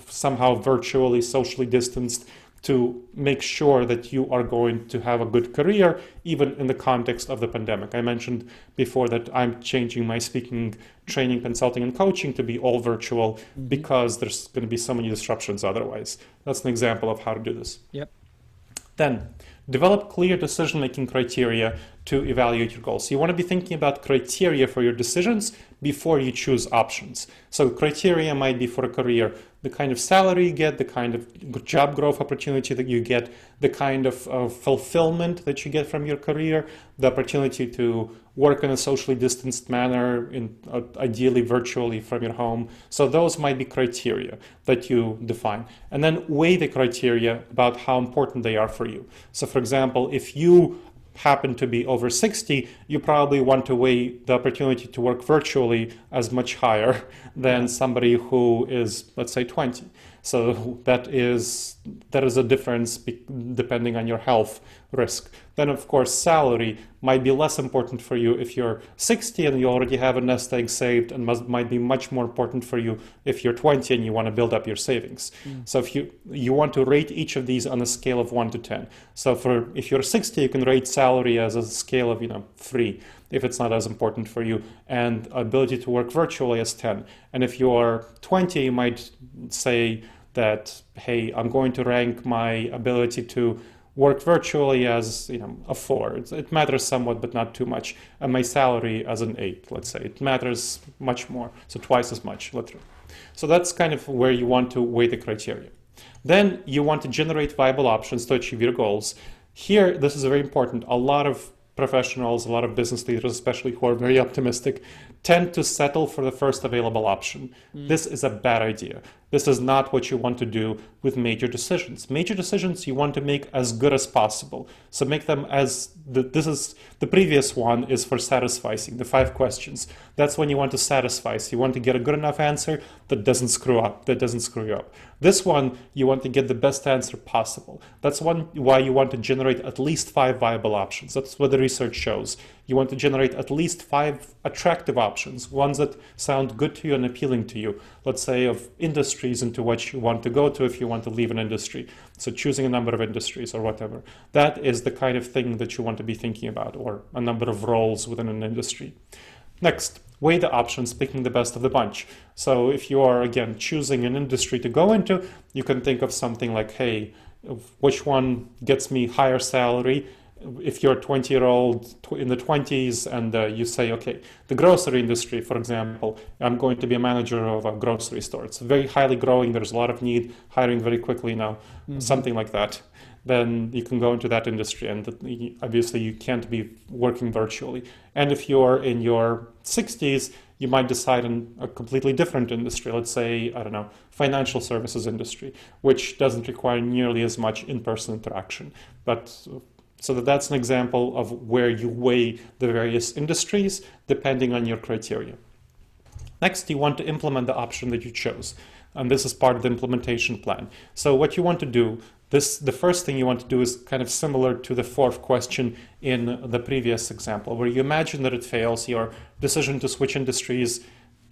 somehow virtually socially distanced to make sure that you are going to have a good career, even in the context of the pandemic. I mentioned before that I'm changing my speaking, training, consulting, and coaching to be all virtual mm-hmm. because there's going to be so many disruptions otherwise. That's an example of how to do this.
Yep.
Then, develop clear decision making criteria to evaluate your goals. So you want to be thinking about criteria for your decisions before you choose options. So criteria might be for a career the kind of salary you get, the kind of job growth opportunity that you get, the kind of fulfillment that you get from your career, the opportunity to work in a socially distanced manner, in, uh, ideally virtually from your home. So those might be criteria that you define. And then weigh the criteria about how important they are for you. So for example, if you happen to be over 60, you probably want to weigh the opportunity to work virtually as much higher [laughs] than somebody who is, let's say, 20. So that is that is a difference depending on your health risk. Then, of course, salary might be less important for you if you're 60 and you already have a nest egg saved, and must, might be much more important for you if you're 20 and you want to build up your savings. Mm. So, if you you want to rate each of these on a scale of one to 10. So, for if you're 60, you can rate salary as a scale of you know three if it's not as important for you, and ability to work virtually as 10. And if you're 20, you might say that, hey, I'm going to rank my ability to work virtually as you know a four. It, it, matters somewhat, but not too much. And my salary as an eight, let's say, it matters much more, so twice as much, literally. So that's kind of where you want to weigh the criteria. Then you want to generate viable options to achieve your goals. Here, this is very important. A lot of professionals, a lot of business leaders, especially who are very optimistic, tend to settle for the first available option. Mm. This is a bad idea. This is not what you want to do with major decisions. Major decisions you want to make as good as possible. So make them as the, this is the previous one is for satisficing the five questions. That's when you want to satisfy. So you want to get a good enough answer that doesn't screw up, that doesn't screw you up. This one you want to get the best answer possible. That's one why you want to generate at least five viable options. That's what the research shows. You want to generate at least five attractive options, ones that sound good to you and appealing to you. Let's say of industries into which you want to go to if you want to leave an industry. So choosing a number of industries or whatever. That is the kind of thing that you want to be thinking about, or a number of roles within an industry. Next, weigh the options, picking the best of the bunch. So if you are again choosing an industry to go into, you can think of something like, hey, which one gets me higher salary if you're a 20 year old in the 20s and uh, you say, okay, the grocery industry, for example, I'm going to be a manager of a grocery store. It's very highly growing. There's a lot of need, hiring very quickly now, mm-hmm. something like that. Then you can go into that industry, and obviously you can't be working virtually. And if you're in your 60s, you might decide on a completely different industry. Let's say, I don't know, financial services industry, which doesn't require nearly as much in-person interaction, but so that that's an example of where you weigh the various industries depending on your criteria. Next, you want to implement the option that you chose. And this is part of the implementation plan. So what you want to do, this the first thing you want to do is kind of similar to the fourth question in the previous example, where you imagine that it fails, your decision to switch industries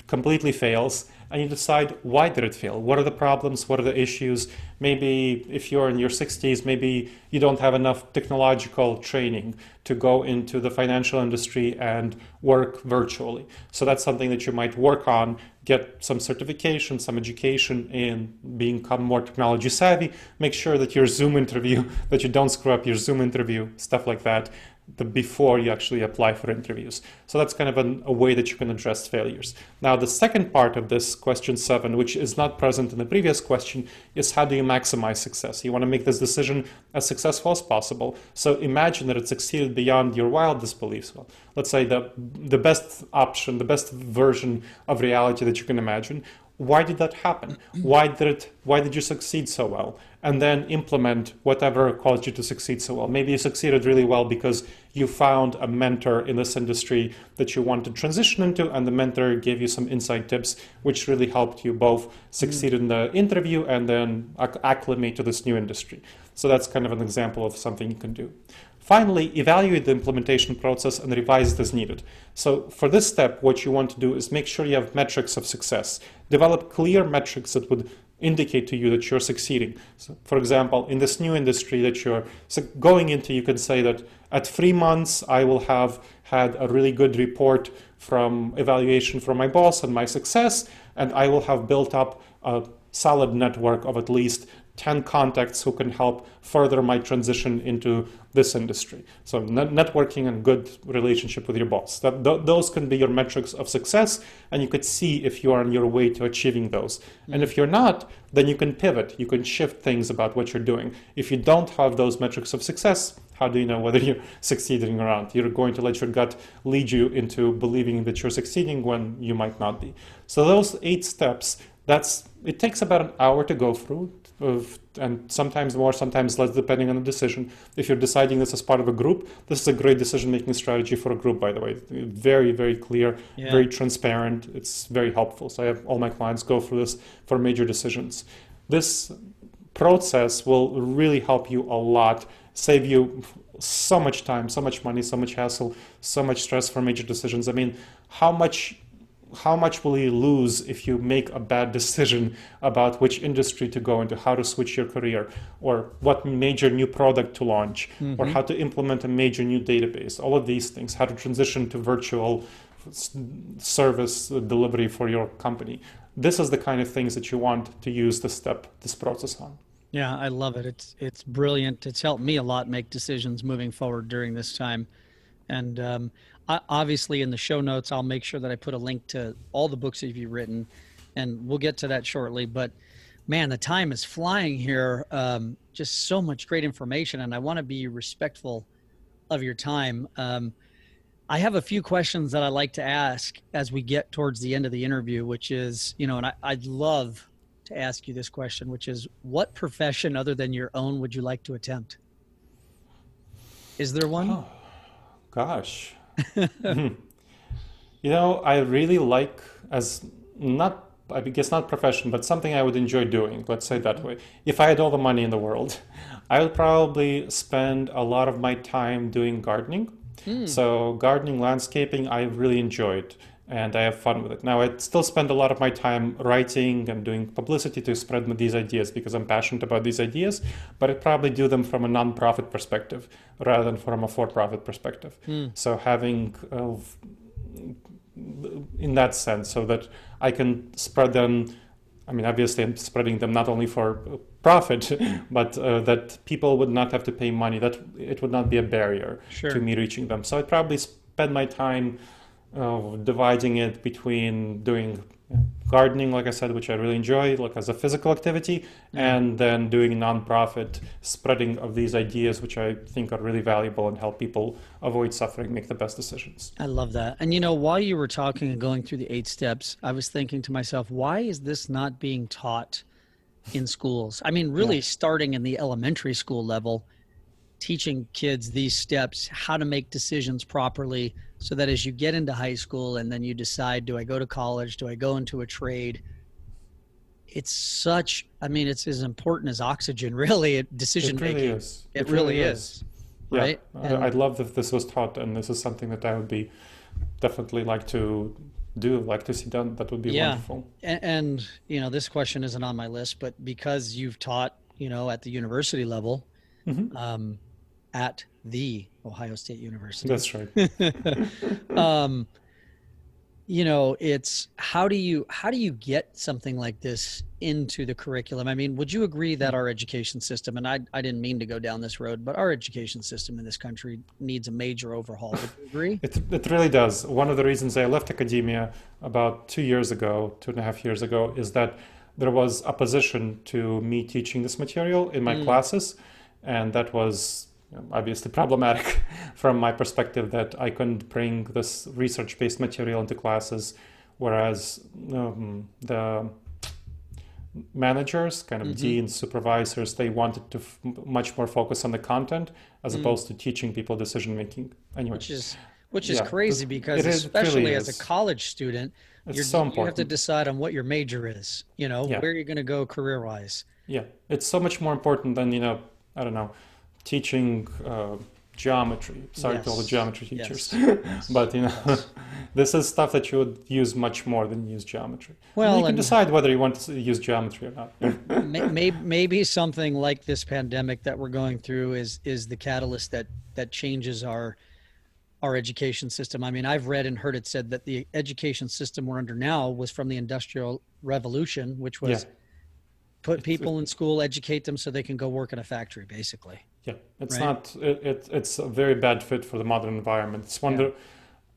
completely fails, and you decide why did it fail. What are the problems? What are the issues? Maybe if you're in your 60s maybe you don't have enough technological training to go into the financial industry and work virtually. So that's something that you might work on get some certification some education in become more technology savvy make sure that your zoom interview [laughs] that you don't screw up your zoom interview stuff like that the before you actually apply for interviews. So that's kind of an, a way that you can address failures. Now, the second part of this question seven, which is not present in the previous question, is how do you maximize success? You want to make this decision as successful as possible. So imagine that it succeeded beyond your wildest beliefs. Well, let's say the the best option, the best version of reality that you can imagine. why did that happen? Why did it, why did you succeed so well? And then implement whatever caused you to succeed so well. Maybe you succeeded really well because you found a mentor in this industry that you want to transition into, and the mentor gave you some inside tips, which really helped you both succeed mm. in the interview and then acclimate to this new industry. So that's kind of an example of something you can do. Finally, evaluate the implementation process and revise it as needed. So for this step, what you want to do is make sure you have metrics of success. Develop clear metrics that would indicate to you that you're succeeding. So for example, in this new industry that you're going into, you can say that at three months, I will have had a really good report from evaluation from my boss and my success, and I will have built up a solid network of at least 10 contacts who can help further my transition into this industry. So net- networking and good relationship with your boss. That, th- those can be your metrics of success, and you could see if you are on your way to achieving those. Mm-hmm. And if you're not, then you can pivot. You can shift things about what you're doing. If you don't have those metrics of success, how do you know whether [laughs] you're succeeding or not? You're going to let your gut lead you into believing that you're succeeding when you might not be. So those eight steps that's it takes about an hour to go through of, and sometimes more sometimes less depending on the decision. If you're deciding this as part of a group this is a great decision making strategy for a group by the way. Very very clear yeah. very transparent. It's very helpful. So i have all my clients go through this for major decisions. This process will really help you a lot save you so much time so much money so much hassle so much stress for major decisions. I mean how much how much will you lose if you make a bad decision about which industry to go into, how to switch your career, or what major new product to launch, mm-hmm. or how to implement a major new database? All of these things, how to transition to virtual service delivery for your company. This is the kind of things that you want to use this step, this process on.
Yeah, I love it. It's it's brilliant. It's helped me a lot make decisions moving forward during this time. And um, obviously in the show notes i'll make sure that i put a link to all the books that you've written and we'll get to that shortly. But man the time is flying here. Um, just so much great information and i want to be respectful of your time. Um, i have a few questions that i like to ask as we get towards the end of the interview which is you know and I, i'd love to ask you this question which is what profession other than your own would you like to attempt? Is there one? Oh,
gosh [laughs] you know, I really like as not I guess not profession, but something I would enjoy doing. Let's say that way. If I had all the money in the world, [laughs] I would probably spend a lot of my time doing gardening. Mm. So gardening, landscaping, I really enjoyed and I have fun with it. Now, I still spend a lot of my time writing and doing publicity to spread these ideas because I'm passionate about these ideas, but I probably do them from a nonprofit perspective rather than from a for profit perspective. Mm. So, having uh, in that sense, so that I can spread them. I mean, obviously, I'm spreading them not only for profit, [laughs] but uh, that people would not have to pay money, that it would not be a barrier sure. to me reaching them. So, I'd probably spend my time uh, dividing it between doing gardening, like I said, which I really enjoy, like as a physical activity, mm-hmm. and then doing nonprofit spreading of these ideas, which I think are really valuable and help people avoid suffering, make the best decisions.
I love that. And you know, while you were talking and going through the eight steps, I was thinking to myself, why is this not being taught in schools? I mean, really yeah. starting in the elementary school level teaching kids these steps, how to make decisions properly, so that as you get into high school and then you decide, do I go to college? Do I go into a trade? It's such, I mean, it's as important as oxygen, [laughs] really, decision making
it really
making.
Is.
It, it really, really is. is.
Right? Yeah, I'd love if this was taught, and this is something that I would be definitely like to do, like to see done. That would be yeah. wonderful.
And, and, you know, this question isn't on my list, but because you've taught, you know, at the university level, mm-hmm. um, at the Ohio State University.
That's right. [laughs]
um, you know, it's how do you how do you get something like this into the curriculum? I mean, would you agree that our education system, and I I didn't mean to go down this road, but our education system in this country needs a major overhaul. Would you agree?
it it really does. One of the reasons I left academia about two years ago, two and a half years ago, is that there was opposition to me teaching this material in my mm. classes, and that was obviously problematic [laughs] from my perspective that I couldn't bring this research-based material into classes, whereas um, the managers, kind of deans, supervisors, they wanted to f- much more focus on the content as opposed to teaching people decision making. Anyway,
which is which is
Yeah,
crazy because
is-
especially
really
as a college student, you're,
so
you have to decide on what your major is. You know,
Yeah.
where you're going to go career wise.
yeah, it's so much more important than you know. I don't know, teaching uh, geometry. Sorry to all the geometry teachers,
Yes. [laughs]
but you know, [laughs] this is stuff that you would use much more than use geometry. And
Well,
you can
and-
decide whether you want to use geometry or not. [laughs]
maybe maybe something like this pandemic that we're going through is is the catalyst that that changes our our education system. I mean, I've read and heard it said that the education system we're under now was from the industrial revolution, which was
Yeah.
put people in school, educate them so they can go work in a factory basically.
Yeah, it's
Right.
not. It, it, it's a very bad fit for the modern environment. It's one
Yeah.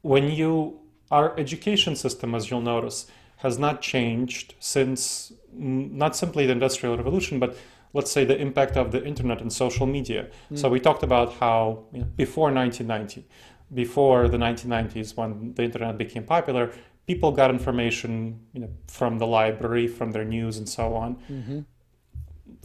when you our education system, as you'll notice, has not changed since mm, not simply the industrial revolution, but let's say the impact of the internet and social media. So we talked about how you know, before 1990, before the 1990s, when the internet became popular, people got information you know, from the library, from their news, and so on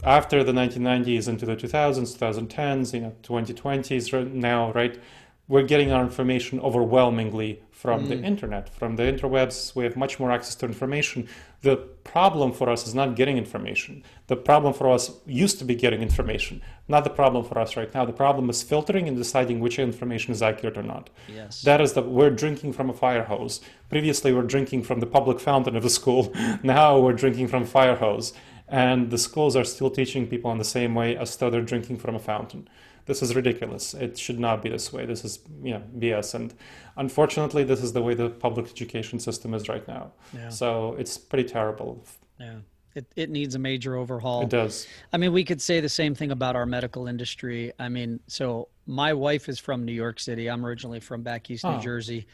after the 1990s into the 2000s 2010s you know 2020s now right we're getting our information overwhelmingly from the mm. internet from the interwebs we have much more access to information the problem for us is not getting information the problem for us used to be getting information not the problem for us right now the problem is filtering and deciding which information is accurate or not
Yes.
that is that we're drinking from a fire hose. Previously, we're drinking from the public fountain of the school. [laughs] Now we're drinking from fire hose. And the schools are still teaching people in the same way as though they're drinking from a fountain. This is ridiculous. It should not be this way. This is, you know, BS. And unfortunately, this is the way the public education system is right now.
Yeah.
So it's pretty terrible.
yeah. It it needs a major overhaul.
It does.
I mean, we could say the same thing about our medical industry. I mean, so my wife is from New York City. I'm originally from back east New
Oh.
Jersey,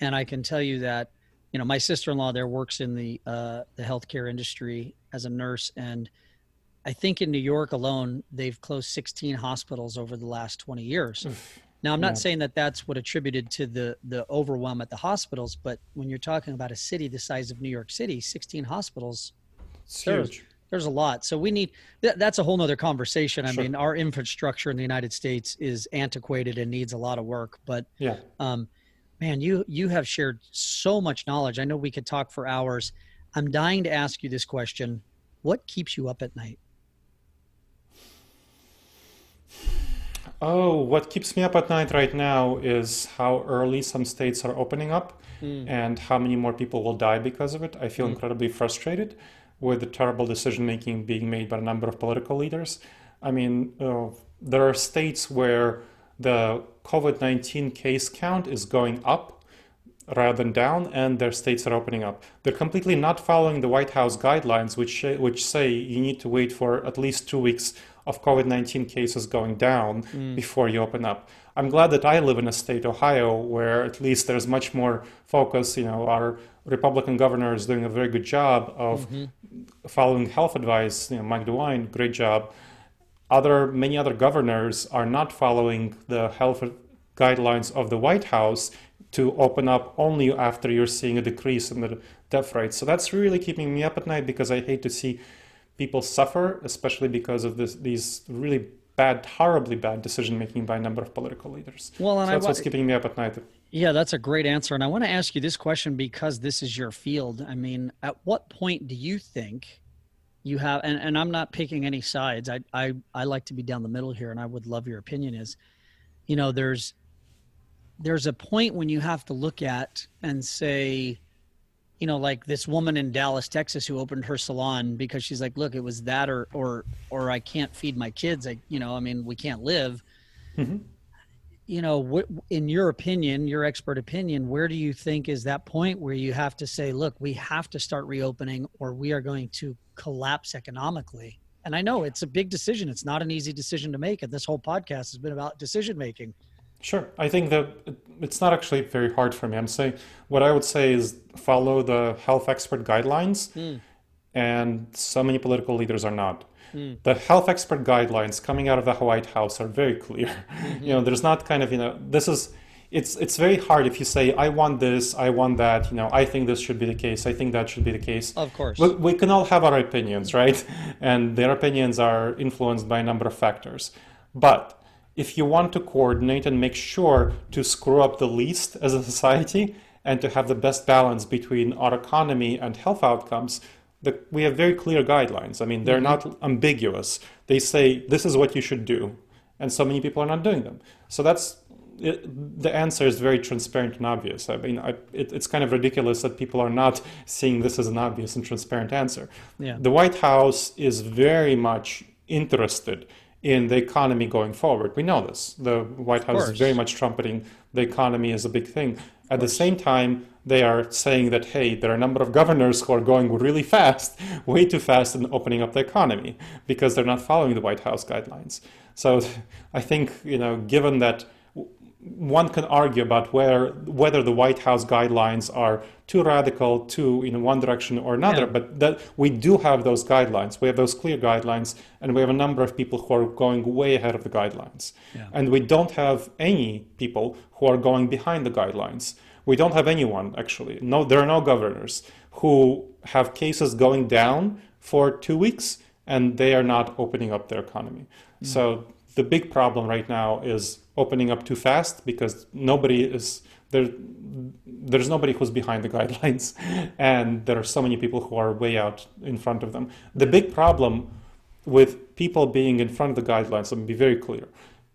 and I can tell you that, you know, my sister-in-law there works in the uh, the healthcare industry as a nurse, and I think in New York alone, they've closed 16 hospitals over the last 20 years. Now, I'm not
Yeah.
saying that that's what attributed to the the overwhelm at the hospitals, but when you're talking about a city the size of New York City, 16 hospitals
It's
There's-
huge.
there's a lot so we need th- that's a whole nother conversation i
Sure.
mean our infrastructure in the united states is antiquated and needs a lot of work but
Yeah.
um, man you you have shared so much knowledge i know we could talk for hours i'm dying to ask you this question what keeps you up at night
Oh, what keeps me up at night right now is how early some states are opening up and how many more people will die because of it. I feel incredibly frustrated with the terrible decision making being made by a number of political leaders. I mean, uh, there are states where the COVID 19 case count is going up rather than down, and their states are opening up. They're completely not following the White House guidelines, which which say you need to wait for at least two weeks of COVID nineteen cases going down mm. before you open up. I'm glad that I live in a state, Ohio, where at least there's much more focus. You know, our Republican governor is doing a very good job of mm-hmm. following health advice. You know, Mike DeWine, great job other many other governors are not following the health guidelines of the White House to open up only after you're seeing a decrease in the death rate. So that's really keeping me up at night because I hate to see people suffer, especially because of this, these really bad, horribly bad decision making by a number of political leaders.
Well, and
so that's
wa-
what's keeping me up at night.
yeah that's a great answer and i want to ask you this question because this is your field i mean at what point do you think you have and, and i'm not picking any sides I, I i like to be down the middle here and i would love your opinion is you know there's there's a point when you have to look at and say you know like this woman in dallas texas who opened her salon because she's like look it was that or or or i can't feed my kids. I you know i mean we can't live. Mm-hmm. You know what in your opinion your expert opinion where do you think is that point where you have to say look we have to start reopening or we are going to collapse economically and i know it's a big decision. It's not an easy decision to make and this whole podcast has been about decision making
Sure. I think that it's not actually very hard for me. I'm saying what I would say is follow the health expert guidelines, hmm. and so many political leaders are not. Hmm. The health expert guidelines coming out of the White House are very clear. [laughs] Mm-hmm. You know, there's not kind of, you know, this is it's it's very hard if you say I want this, I want that. You know, I think this should be the case. I think that should be the case.
Of course,
we, we can all have our opinions, right? [laughs] And their opinions are influenced by a number of factors. But if you want to coordinate and make sure to screw up the least as a society and to have the best balance between our economy and health outcomes, the, we have very clear guidelines. I mean, they're mm-hmm. not ambiguous. They say this is what you should do, and so many people are not doing them. So that's it, the answer is very transparent and obvious. I mean, I, it, it's kind of ridiculous that people are not seeing this as an obvious and transparent answer.
Yeah.
The White House is very much interested in the economy going forward. We know this. The White House is very much trumpeting the economy as a big thing. At the same time, they are saying that, hey, there are a number of governors who are going really fast, [laughs] way too fast in opening up the economy because they're not following the White House guidelines. So [laughs] I think, you know, given that one can argue about where whether the White House guidelines are too radical, too in one direction or another. Yeah. But that we do have those guidelines. We have those clear guidelines, and we have a number of people who are going way ahead of the guidelines. Yeah. And we don't have any people who are going behind the guidelines. We don't have anyone actually. No, there are no governors who have cases going down for two weeks, and they are not opening up their economy. Mm. So the big problem right now is opening up too fast because nobody is there there's nobody who's behind the [laughs] guidelines. And there are so many people who are way out in front of them. The big problem with people being in front of the guidelines let me be very clear.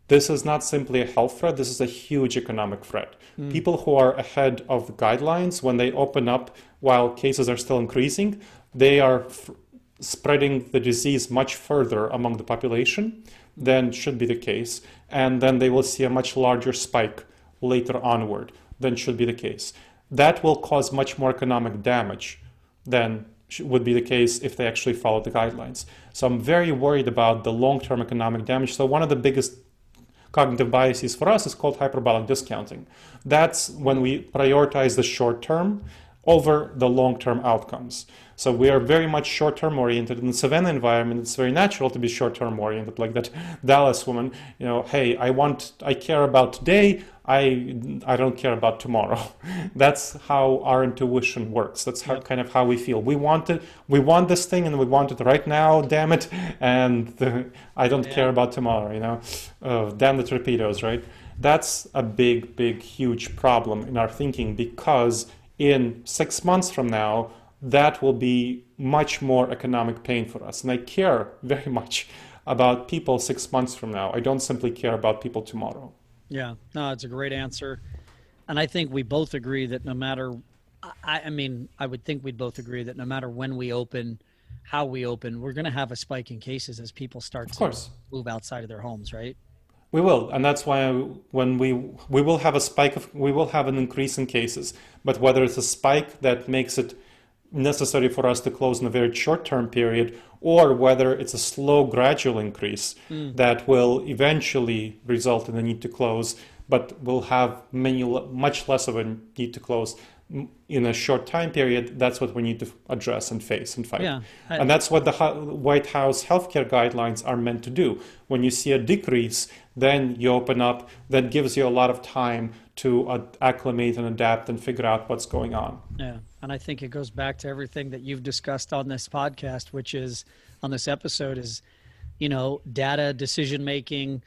This is not simply a health threat. This is a huge economic threat. Mm. people who are ahead of the guidelines when they open up while cases are still increasing they are f- spreading the disease much further among the population than should be the case. And then they will see a much larger spike later onward than should be the case. That will cause much more economic damage than would be the case if they actually followed the guidelines. So I'm very worried about the long term economic damage. So, one of the biggest cognitive biases for us is called hyperbolic discounting. That's when we prioritize the short term over the long term outcomes. So we are very much short-term oriented. In the Savannah environment, it's very natural to be short-term oriented, like that Dallas woman. You know, hey, I want, I care about today. I I don't care about tomorrow. [laughs] That's how our intuition works. That's how kind of how we feel. We want it. We want this thing, and we want it right now. Damn it! And the, [laughs] I don't yeah. care about tomorrow. You know, uh, damn the torpedoes, right? That's a big, big, huge problem in our thinking because in six months from now, that will be much more economic pain for us. And I care very much about people six months from now. I don't simply care about people tomorrow.
Yeah, no, it's a great answer. And I think we both agree that no matter, I, I mean, I would think we'd both agree that no matter when we open, how we open, we're going to have a spike in cases as people start to move outside of their homes, right?
We will, and that's why when we we will have a spike of we will have an increase in cases, but whether it's a spike that makes it necessary for us to close in a very short term period or whether it's a slow gradual increase mm. that will eventually result in the need to close but will have many much less of a need to close in a short time period. That's what we need to address and face and fight.
Yeah,
I, and that's what the white house healthcare guidelines are meant to do. When you see a decrease then you open up that gives you a lot of time to acclimate and adapt and figure out what's going on.
Yeah and I think it goes back to everything that you've discussed on this podcast, which is on this episode is, you know, data, decision making,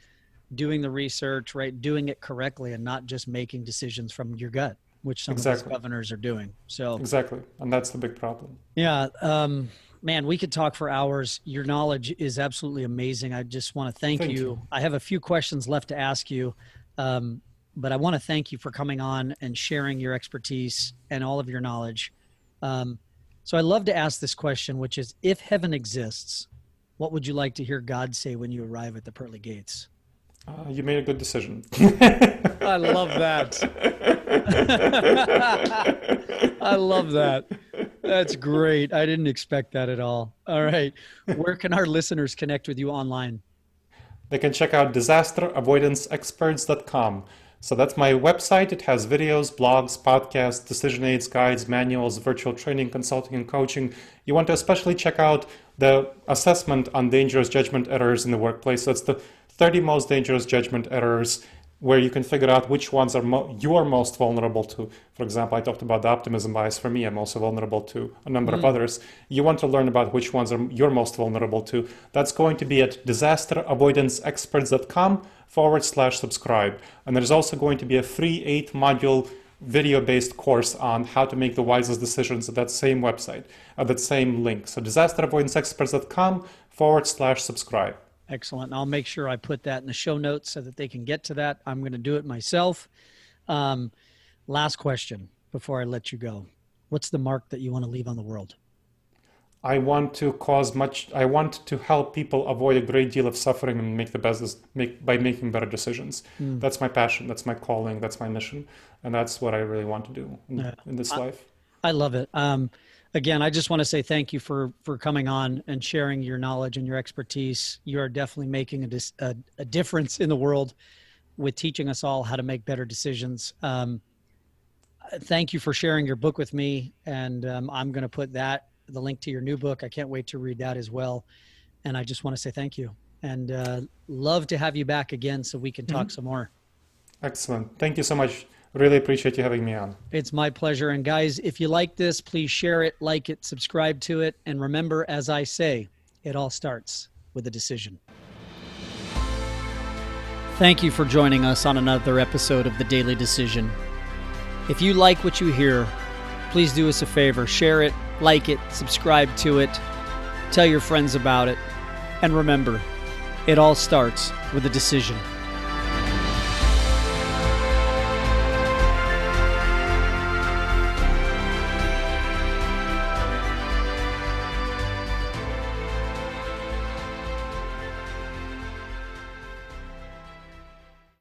doing the research, right? Doing it correctly and not just making decisions from your gut, which some exactly. of these governors are doing. So
exactly. And that's the big problem.
Yeah. Um, man, we could talk for hours. Your knowledge is absolutely amazing. I just want to thank, thank you. you. I have a few questions left to ask you. Um, but I want to thank you for coming on and sharing your expertise and all of your knowledge. Um, so I love to ask this question, which is if heaven exists, what would you like to hear God say when you arrive at the pearly gates?
Uh, you made a good decision. [laughs]
I love that. [laughs] I love that. That's great. I didn't expect that at all. All right. Where can our listeners connect with you online?
They can check out disasteravoidanceexperts.com. So that's my website. It has videos, blogs, podcasts, decision aids, guides, manuals, virtual training, consulting, and coaching. You want to especially check out the assessment on dangerous judgment errors in the workplace. That's the 30 most dangerous judgment errors where you can figure out which ones are mo- you're most vulnerable to. For example, I talked about the optimism bias. For me, I'm also vulnerable to a number mm. of others. You want to learn about which ones are you're most vulnerable to. That's going to be at disasteravoidanceexperts.com forward slash subscribe. And there's also going to be a free eight module video based course on how to make the wisest decisions at that same website, at that same link. So disasteravoidanceexperts.com forward slash subscribe.
Excellent. And I'll make sure I put that in the show notes so that they can get to that. I'm going to do it myself. Um, last question before I let you go. What's the mark that you want to leave on the world?
I want to cause much. I want to help people avoid a great deal of suffering and make the best make by making better decisions. Mm. That's my passion. That's my calling. That's my mission, and that's what I really want to do in, yeah. in this
I,
life.
I love it. Um, again, I just want to say thank you for for coming on and sharing your knowledge and your expertise. You are definitely making a dis, a, a, difference in the world with teaching us all how to make better decisions. Um, thank you for sharing your book with me, and um, I'm going to put that the link to your new book. I can't wait to read that as well. And I just want to say thank you and uh, love to have you back again so we can talk mm-hmm. some more.
Excellent. Thank you so much. Really appreciate you having me on.
It's my pleasure. And guys, if you like this, please share it, like it, subscribe to it. And remember, as I say, it all starts with a decision. Thank you for joining us on another episode of The Daily Decision. If you like what you hear, please do us a favor share it, like it, subscribe to it, tell your friends about it. And remember, it all starts with a decision.